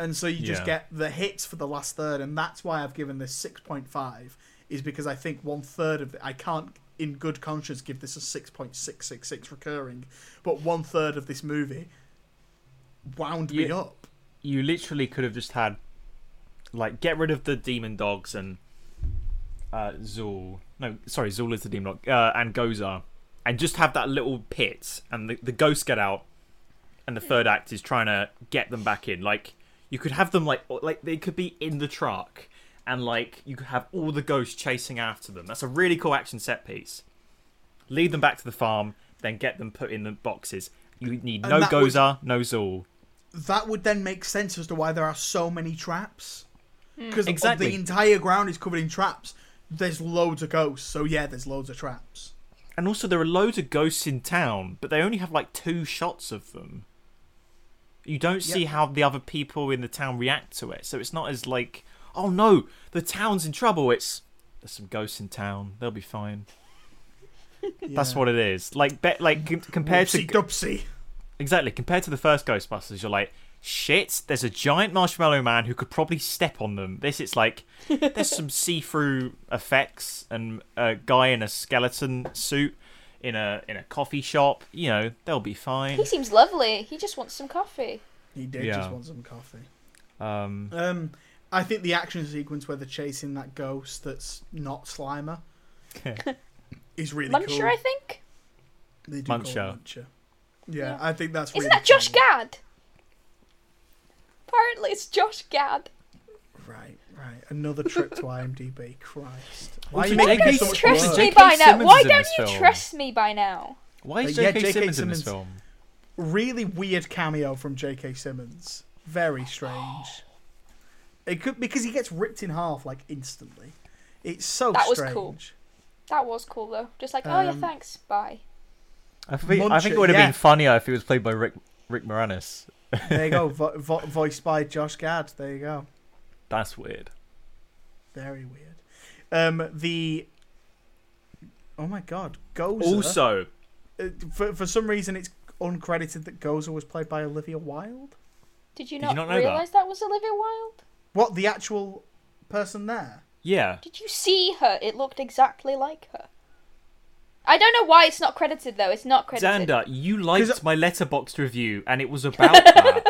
and so you just Yeah. get the hits for the last third, and that's why I've given this six point five, is because I think one third of it, I can't in good conscience give this a six point six six six recurring, but one third of this movie wound me You- up. you literally could have just had like get rid of the demon dogs and uh Zuul. No, sorry, Zuul is the demon dog. Uh, and Gozer. And just have that little pit and the, the ghosts get out and the third act is trying to get them back in. Like you could have them like like they could be in the truck and like you could have all the ghosts chasing after them. That's a really cool action set piece. Lead them back to the farm, then get them put in the boxes. You need And no that would- Gozer, no Zuul. that would then make sense as to why there are so many traps. Hmm. Because Exactly. the entire ground is covered in traps. There's loads of ghosts, so yeah, there's loads of traps. And also, there are loads of ghosts in town, but they only have like two shots of them. You don't see Yep. how the other people in the town react to it, so it's not as like, oh no, the town's in trouble. It's there's some ghosts in town. They'll be fine. That's what it is. Like, be, like com- compared to Whoopsie dupsie. exactly compared to the first Ghostbusters, you're like, shit. There's a giant marshmallow man who could probably step on them. This, it's like there's some see-through effects and a guy in a skeleton suit in a in a coffee shop. You know, they'll be fine. He seems lovely. He just wants some coffee. He did Yeah. just want some coffee. Um, Um, I think the action sequence where they're chasing that ghost that's not Slimer is really Muncher, cool. I think. They do call it Muncher. Muncher. Yeah, Yeah. I think that's Isn't really that Josh cool. Gad? Apparently, it's Josh Gad. Right, right. Another trip to IMDb. Christ. Why are Also, you making me so much trust worse. me by now? Simmons Why is in don't this you film. trust me by now? Why is Uh, yeah, J.K. J.K. Simmons, in this Simmons. film? Really weird cameo from J.K. Simmons. Very strange. It could because he gets ripped in half like instantly. It's so That was strange. cool. That was cool though. Just like, oh yeah, Um, thanks, bye. I think, I think it would have yeah. been funnier if he was played by Rick Rick Moranis. There you go. Vo- vo- voiced by Josh Gad. There you go. That's weird. Very weird. Um, the oh my god, Gozer. Also, uh, for for some reason it's uncredited that Gozer was played by Olivia Wilde. Did you Did not, you not know that? realize that? was Olivia Wilde? What the actual person there? yeah, Did you see her? It looked exactly like her. I don't know why it's not credited though. It's not credited. Xander, you liked my Letterboxd review, and it was about that.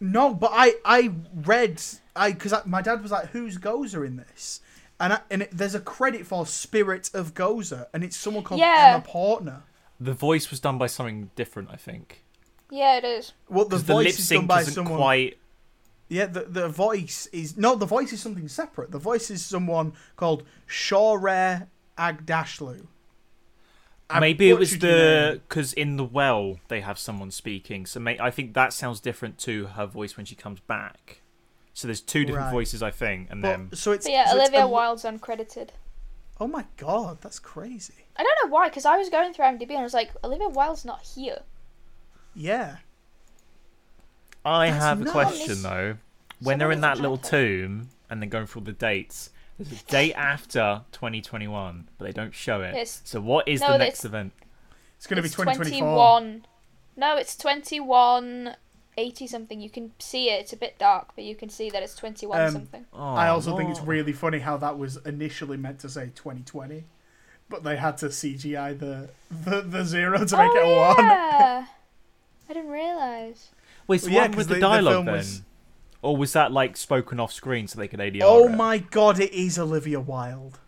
No, but I I read I because my dad was like, "Who's Gozer in this?" And I, and it, there's a credit for Spirit of Gozer, and it's someone called Yeah. Emma Portner. the voice was done by something different, I think. Yeah, it is. Well, the Because the, lip is done sync by isn't someone. quite. Yeah, the the voice is no, the voice is something separate. The voice is someone called Shohreh Aghdashloo. I Maybe it was the because in the well they have someone speaking, so may, I think that sounds different to her voice when she comes back. So there's two different Right. voices, I think, and But- then so it's But yeah, so Olivia a- Wilde's uncredited. Oh my god, that's crazy. I don't know why, because I was going through IMDb and I was like, Olivia Wilde's not here. Yeah. I That's have a question though. When they're in that little tomb and they're going through all the dates, there's a date after 2021, but they don't show it. Yes. So what is No, the that's- next event? It's going to be It's 2024. 21. No, it's 21 80 something. You can see it. It's a bit dark, but you can see that it's 21 Um, something. Oh, I also think it's no. really funny how that was initially meant to say 2020, but they had to CGI the the, the zero to make it a oh, one. yeah. I didn't realise. Wait, so Well, yeah, what happened 'cause with the, the- the dialogue film then? was- Or was that like spoken off screen so they could ADR Oh it? my god, it is Olivia Wilde.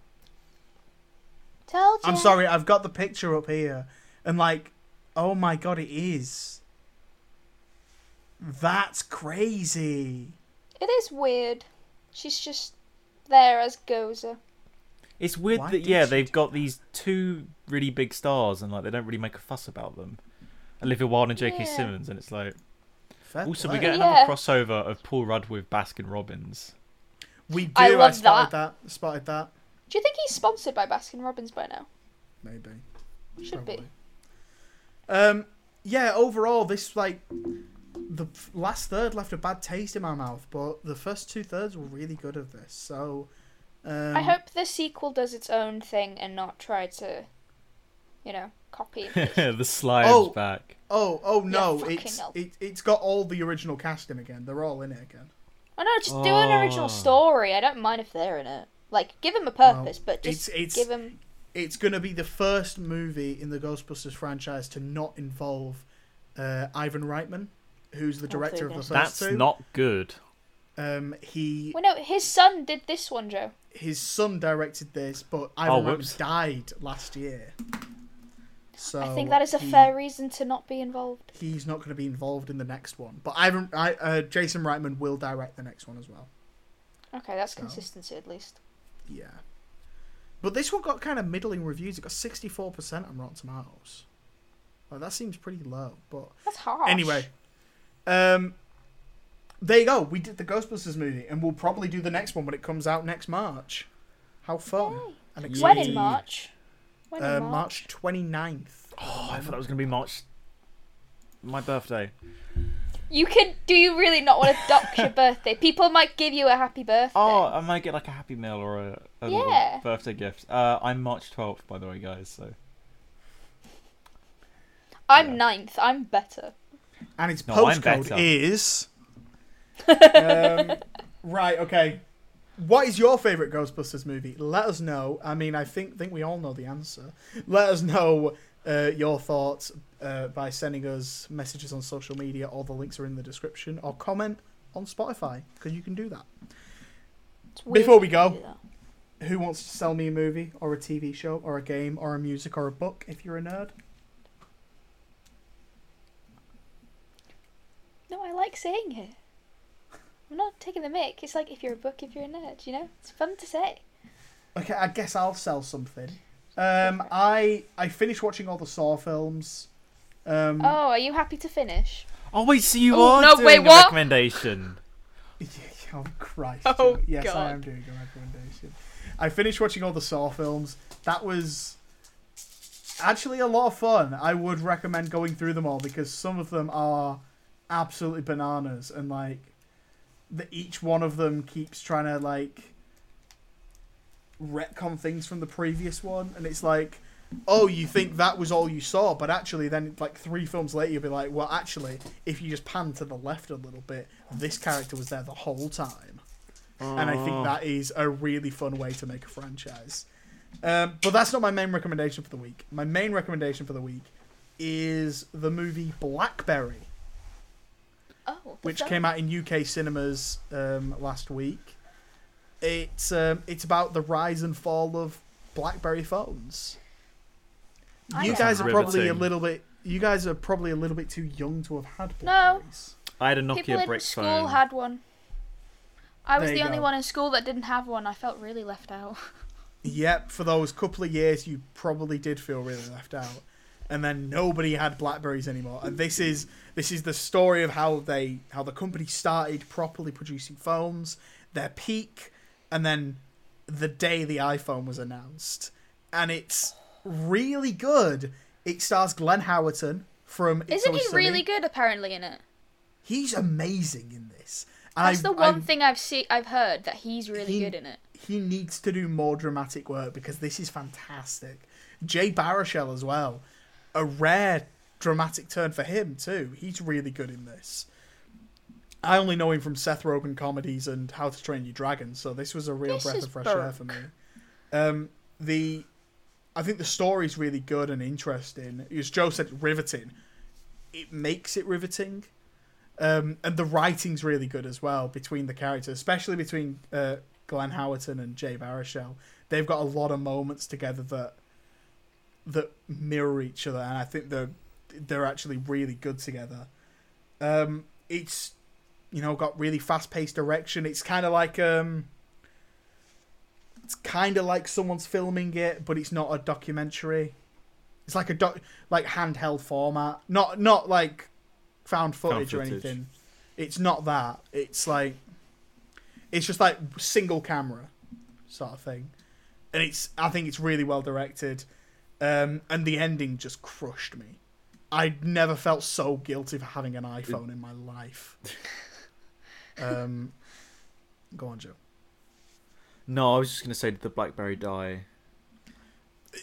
Told you. I'm sorry, I've got the picture up here, and like, oh my god, it is. That's crazy. It is weird. She's just there as Gozer. It's weird Why that yeah they've do got these two really big stars and like they don't really make a fuss about them. Olivia Wilde and J.K. Yeah. Simmons, and it's like Fair also play. we get Yeah. another crossover of Paul Rudd with Baskin Robbins. We do. I I, love spotted that. Spotted that. Do you think he's sponsored by Baskin Robbins by now? Maybe. Should be. Um. Yeah. Overall, this like the f- last third left a bad taste in my mouth, but the first two thirds were really good of this. So. Um, I hope the sequel does its own thing and not try to, you know, copy. and paste. the slide's Oh. back. Oh. Oh no! fucking it's hell. it, it's got all the original casting again. They're all in it again. I know, just do an original Oh. story. I don't mind if they're in it. Like, give them a purpose, but just it's- it's- give them. It's gonna be the first movie in the Ghostbusters franchise to not involve uh, Ivan Reitman, who's the Oh, director of the goodness. first That's two. not good. Um, he Well, no, his son did this one, Joe. his son directed this, but Oh, Ivan Reitman died last year. So I think that is a he- fair reason to not be involved. He's not going to be involved in the next one, but Ivan, I, uh, Jason Reitman will direct the next one as well. Okay, that's So. consistency at least. Yeah, but this one got kind of middling reviews. It got sixty four percent on Rotten Tomatoes. Like, that seems pretty low, but That's harsh. anyway, um, there you go. We did the Ghostbusters movie, and we'll probably do the next one when it comes out next March. How fun Yay. and when exciting! in March? When Uh, March March? 29th. Oh, I thought that was gonna be March. My birthday. You could. Do you really not want to dock your birthday? People might give you a happy birthday. Oh, I might get like a happy meal or a, a little Yeah. birthday gift. Uh, I'm March 12th, by the way, guys. So I'm yeah. ninth. I'm better. And its No, I'm postcode is. um, right, okay. What is your favourite Ghostbusters movie? Let us know. I mean, I think think we all know the answer. Let us know uh, your thoughts uh, by sending us messages on social media. All the links are in the description. Or comment on Spotify, because you can do that. Before we go- Who wants to sell me a movie, or a TV show, or a game, or a music, or a book if you're a nerd? No, I like saying it. I'm not taking the mic. It's like if you're a book, if you're a nerd, you know? It's fun to say. Okay, I guess I'll sell something. Um, I I finished watching all the Saw films. Um, Oh, are you happy to finish? Oh wait, so you Oh, are no, doing wait, a what? recommendation? Oh Christ! Oh, Joe. yes, I God. am doing a recommendation. I finished watching all the Saw films. That was actually a lot of fun. I would recommend going through them all because some of them are absolutely bananas and like the, each one of them keeps trying to like retcon things from the previous one and it's like oh you think that was all you saw but actually then like three films later you'll be like well actually if you just pan to the left a little bit this character was there the whole time and I think Oh. that is a really fun way to make a franchise. Um, but that's not my main recommendation for the week. My main recommendation for the week is the movie Blackberry, Oh, which film. came out in UK cinemas um, last week. It's um, it's about the rise and fall of BlackBerry phones. I You know. guys are probably a little bit. You guys are probably a little bit too young to have had No. Blackberries. I had a People Nokia in brick school phone. had one. I was There the you only go. one in school that didn't have one. I felt really left out. Yep, for those couple of years, you probably did feel really left out, and then nobody had Blackberries anymore. And this is this is the story of how they how the company started properly producing phones, their peak, and then the day the iPhone was announced, and it's really good. It stars Glenn Howerton from. It's Isn't he Sunny. really good apparently in it? He's amazing in this. And That's I- the one I- thing I've seen I've heard that he's really He- good in it. he needs to do more dramatic work because this is fantastic. Jay Baruchel as well, a rare dramatic turn for him too. He's really good in this. I only know him from Seth Rogen comedies and How to Train Your Dragon, so this was a real This breath of fresh air for me. Um, the, I think the story's really good and interesting. As Joe said, riveting. It makes it riveting. Um, and the writing's really good as well between the characters, especially between uh, Glenn Howerton and Jay Baruchel. They've got a lot of moments together that that mirror each other, and I think they're they're actually really good together. Um, it's you know got really fast paced direction. It's kind of like um, it's kind of like someone's filming it, but it's not a documentary. It's like a doc, like handheld format, not not like found footage, or footage. anything. It's not that. It's like it's just like single camera sort of thing, and it's I think it's really well directed, um, and the ending just crushed me. I never felt so guilty for having an iPhone in my life. Um, go on, Joe. No, I was just gonna say, did the BlackBerry die?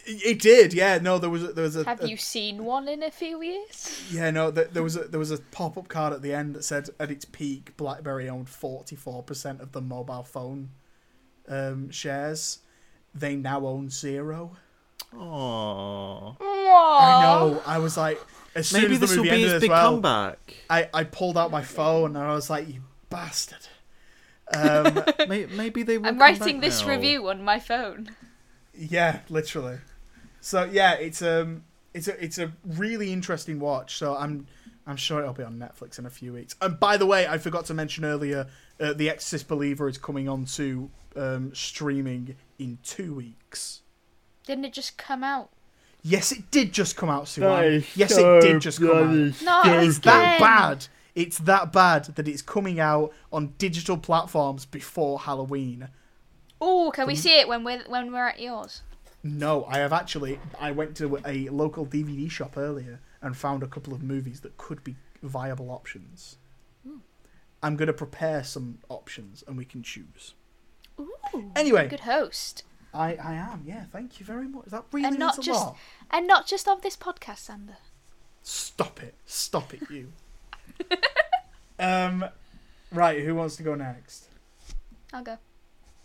It, it did, yeah. No, there was a, there was a, Have a- you seen one in a few years? yeah no there, there was a there was a pop up card at the end that said at its peak BlackBerry owned forty four percent of the mobile phone um, shares. They now own zero. Oh, I know. I was like, as soon maybe as the this will movie be ended his as big well, comeback. I, I pulled out my phone and I was like, you bastard. Um, May- Maybe they will. I'm come writing back this now. review on my phone. yeah, literally. So yeah, it's um, it's a it's a really interesting watch. So I'm I'm sure it'll be on Netflix in a few weeks. And by the way, I forgot to mention earlier, uh, the Exorcist Believer is coming on to um, streaming in two weeks. Didn't it just come out? Yes, it did just come out, That Siwan. Yes, so it did just come out. No, It's it's that bad. It's that bad that it's coming out on digital platforms before Halloween. Oh, can we see it when we're when we're at yours? No, I have actually. I went to a local DVD shop earlier and found a couple of movies that could be viable options. Hmm. I'm going to prepare some options and we can choose. Ooh, Anyway, good host, I, I am. Yeah, thank you very much. That really and not means a just lot. and not just of this podcast, Xander. Stop it. Stop it, you. um, right, who wants to go next? I'll go.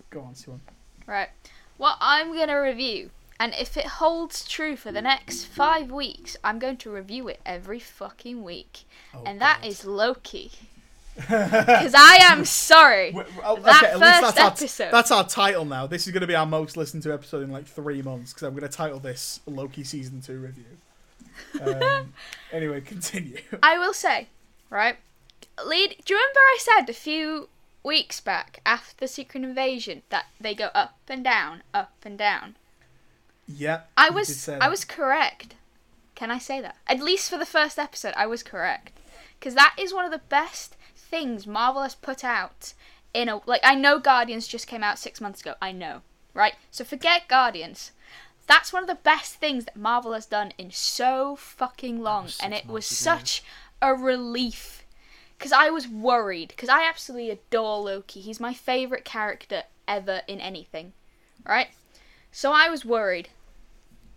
Go on, Siwan. Right. What I'm going to review, and if it holds true for the next five weeks, I'm going to review it every fucking week. Oh, and that God. is Loki. Because I am sorry. Oh, That okay, at least first that's our, episode. that's our title now. This is going to be our most listened to episode in like three months because I'm going to title this Loki season two review. Um, anyway, continue. I will say, right? Lead. Do you remember I said a few weeks back after the Secret Invasion that they go up and down, up and down. Yeah. I was I was correct. Can I say that? At least for the first episode, I was correct. Because that is one of the best things Marvel has put out in a like I know Guardians just came out 6 months ago. I know, right? So forget Guardians. That's one of the best things that Marvel has done in so fucking long and it was such a relief because I was worried because I absolutely adore Loki. He's my favorite character ever in anything, right? So I was worried.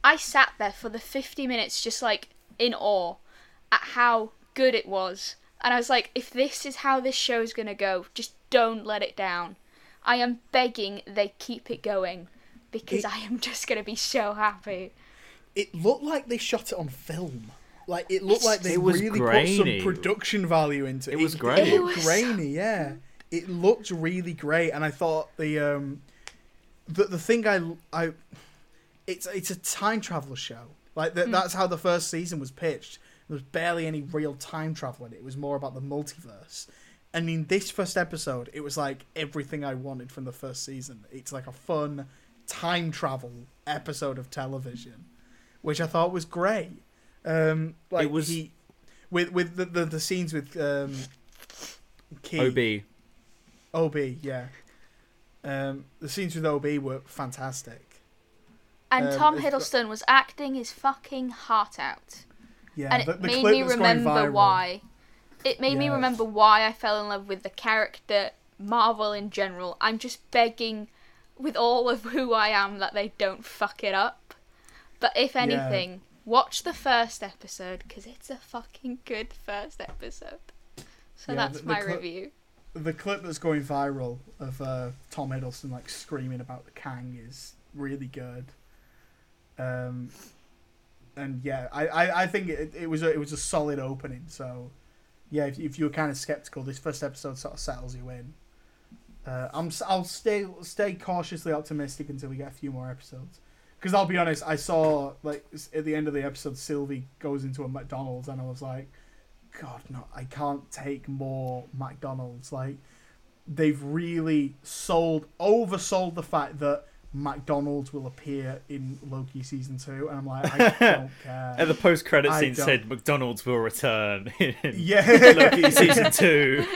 I sat there for the 50 minutes just like in awe at how good it was. And I was like, if this is how this show is gonna go, just don't let it down. I am begging they keep it going because It- I am just gonna be so happy. It looked like they shot it on film. Like it looked like they It was really put some production value into it. It was It grainy. It looked was grainy, yeah. It looked really great, and I thought the um, the the thing I I, it's it's a time travel show. Like that, that's how the first season was pitched. There was barely any real time travel in it. It was more about the multiverse. And in this first episode, it was like everything I wanted from the first season. It's like a fun time travel episode of television, which I thought was great. Um, like It was- he, with with the, the, the scenes with um, Key, OB. OB, yeah. Um, the scenes with OB were fantastic. And Um, Tom it's got- Hiddleston was acting his fucking heart out. Yeah, and it the, made me remember why. It made me remember why I fell in love with the character Marvel in general. I'm just begging with all of who I am that they don't fuck it up. But if Yeah. anything, watch the first episode because it's a fucking good first episode. So Yeah, that's the- my cli- review. the clip that's going viral of uh, Tom Hiddleston like screaming about the Kang is really good. Um, and yeah, I, I, I think it, it was a, it was a solid opening. So yeah, if, if you were kind of skeptical, this first episode sort of settles you in. Uh, I'm I'll stay stay cautiously optimistic until we get a few more episodes. Because I'll be honest, I saw like at the end of the episode, Sylvie goes into a McDonald's, and I was like, God, no, I can't take more McDonald's. Like, they've really sold, oversold the fact that McDonald's will appear in Loki season two, and I'm like, I don't care. And the post-credit scene don't- said McDonald's will return in yeah, Loki season two.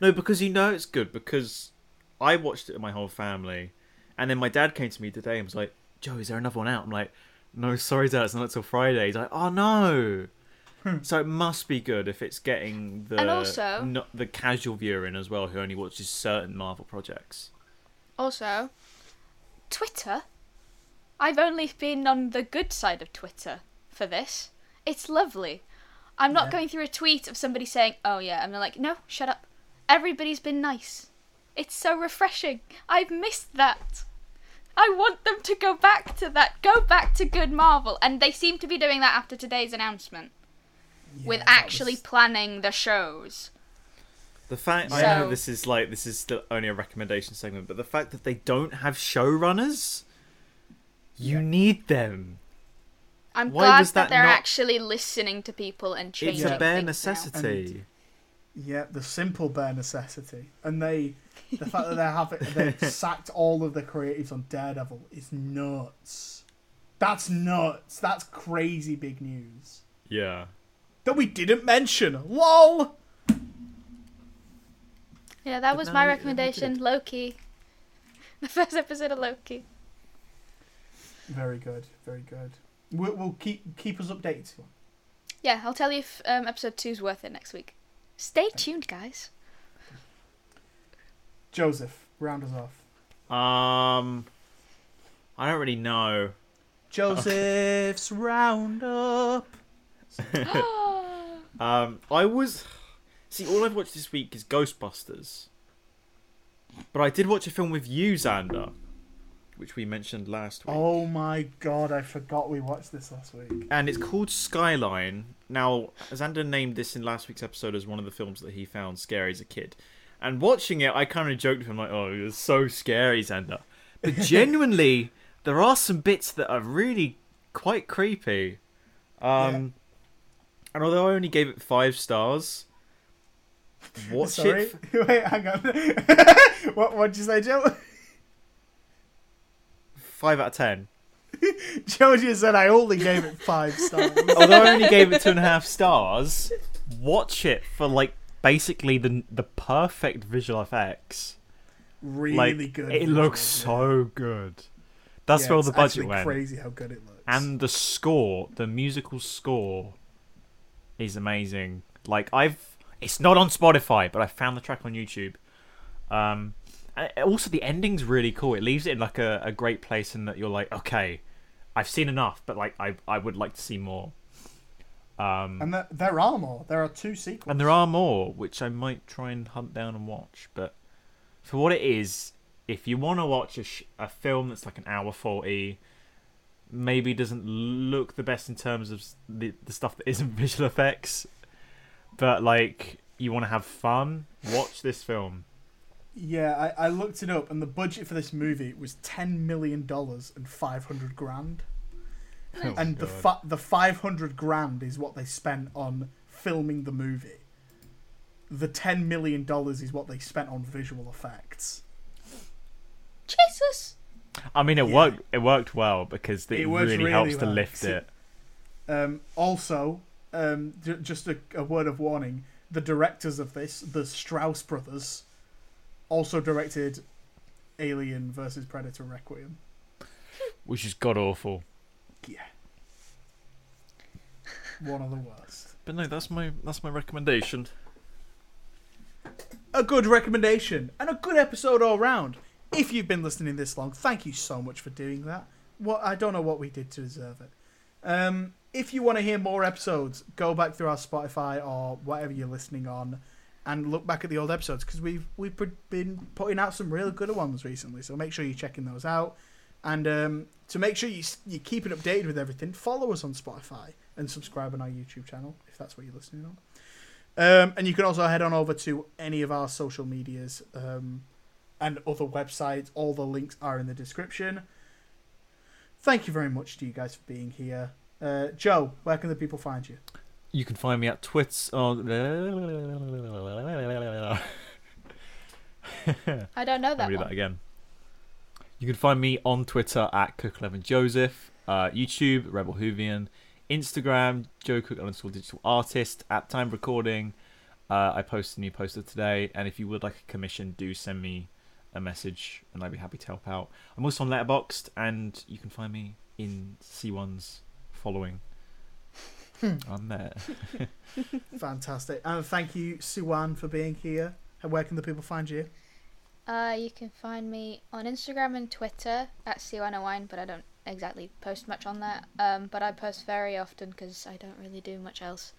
no, because you know it's good because I watched it with my whole family, and then my dad came to me today and was like, "Joe, is there another one out?" I'm like, "No, sorry, Dad, it's not till Friday." He's like, "Oh no." Hmm. so it must be good if it's getting the also- not the casual viewer in as well who only watches certain Marvel projects. Also, Twitter. I've only been on the good side of Twitter for this. It's lovely. I'm not Yeah. going through a tweet of somebody saying, "Oh yeah," and they're like, "No, shut up." Everybody's been nice. It's so refreshing. I've missed that. I want them to go back to that. Go back to good Marvel, and they seem to be doing that after today's announcement with Yeah, that actually was- planning the shows. The fact I know this is like this is still only a recommendation segment, but the fact that they don't have showrunners, you Yeah. need them. I'm Why glad that, that they're not- actually listening to people and changing It's a bare things now. necessity. Yeah, the simple bare necessity, and they, the fact that they have it, they've sacked all of the creatives on Daredevil is nuts. That's nuts. That's crazy big news Yeah. that we didn't mention. Lol. Yeah, that But was my you- you recommendation. Loki. The first episode of Loki. Very good. Very good. We'll, we'll keep keep us updated. Yeah, I'll tell you if um, episode two's worth it next week. Stay tuned, guys. Joseph, round us off. Um, I don't really know. Joseph's roundup. Um, I was see all I've watched this week is Ghostbusters, but I did watch a film with you, Xander, which we mentioned last week, Oh my god, I forgot we watched this last week. and it's called Skyline. Now, Xander named this in last week's episode as one of the films that he found scary as a kid, and watching it, I kind of joked with him like, "Oh, it was so scary, Xander," but genuinely, there are some bits that are really quite creepy. Um, and although I only gave it five stars, Watch Sorry. it. Wait, hang on. what what'd you say, Joe? Five out of ten. Joe just said I only gave it five stars. Although I only gave it two and a half stars, watch it for like basically the the perfect visual effects. really like good. it looks visuals, so good. That's yeah. where all the budget went. Crazy how good it looks. And the score, the musical score, is amazing. Like I've, it's not on Spotify, but I found the track on YouTube. Um, also the ending's really cool. It leaves it in like a, a great place, in that you're like, okay, I've seen enough, but like I I would like to see more. Um, and there, there are more. There are two sequels. and there are more, which I might try and hunt down and watch. But for what it is, if you want to watch a, sh- a film that's like an hour 40, maybe doesn't look the best in terms of the, the stuff that isn't visual effects, but like you want to have fun, watch this film. Yeah, I, I looked it up, and the budget for this movie was ten million dollars and five hundred grand. Oh, and the God. fi- the five hundred grand is what they spent on filming the movie. The ten million dollars is what they spent on visual effects. Jesus. I mean, it Yeah. worked. It worked well because it, It really, really helps to lift See- it. Um, also, um, j- just a, a word of warning: the directors of this, the Strause brothers, also directed Alien versus Predator Requiem. which is god awful. Yeah, one of the worst. But no, that's my that's my recommendation. a good recommendation and a good episode all round. If you've been listening this long, thank you so much for doing that. What I don't know what we did to deserve it. Um, if you want to hear more episodes, go back through our Spotify or whatever you're listening on, and look back at the old episodes because we've we've been putting out some really good ones recently. So make sure you're checking those out, and um, to make sure you s- you're keeping updated with everything, follow us on Spotify and subscribe on our YouTube channel if that's what you're listening on. Um, and you can also head on over to any of our social medias um, and other websites. All the links are in the description. Thank you very much to you guys for being here. Uh, Joe, where can the people find you? You can find me at Twits on. I don't know I'll that read one. that again. You can find me on Twitter at Cook11Joseph, uh, YouTube, Rebel Whovian, Instagram, Joe Cook underscore digital artist. At time recording, uh, I posted a new poster today, and if you would like a commission, do send me a message, and I'd be happy to help out. I'm also on Letterboxd, and you can find me in Siwan's following. I'm there. Fantastic. And thank you, Siwan, for being here. And Where can the people find you? Uh, you can find me on Instagram and Twitter at Wine, but I don't exactly post much on there. Um, but I post very often because I don't really do much else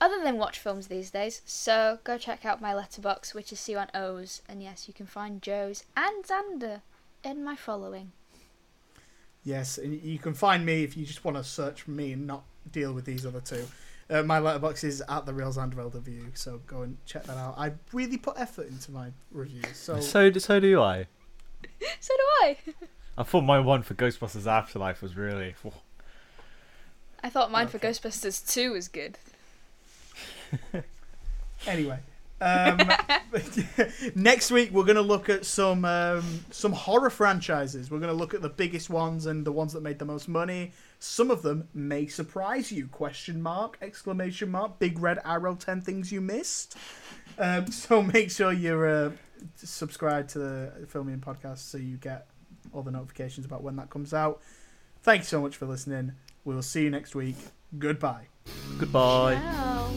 other than watch films these days. So go check out my Letterboxd, which is Siwan O's, and yes, you can find Joe's and Xander in my following. Yes, and you can find me if you just want to search for me and not deal with these other two. Uh, my Letterboxd is at the Real Xander LW, so go and check that out. I really put effort into my reviews, so So so do I. So do I. I thought my one for Ghostbusters Afterlife was really. I thought mine for Ghostbusters 2 was good. Anyway, um, next week we're going to look at some um, some horror franchises. We're going to look at the biggest ones and the ones that made the most money. Some of them may surprise you! Question mark! Exclamation mark! Big red arrow! Ten things you missed. Um, so make sure you're uh, subscribed to the Film Me In Podcast so you get all the notifications about when that comes out. Thank you so much for listening. We will see you next week. Goodbye. Goodbye. Ciao.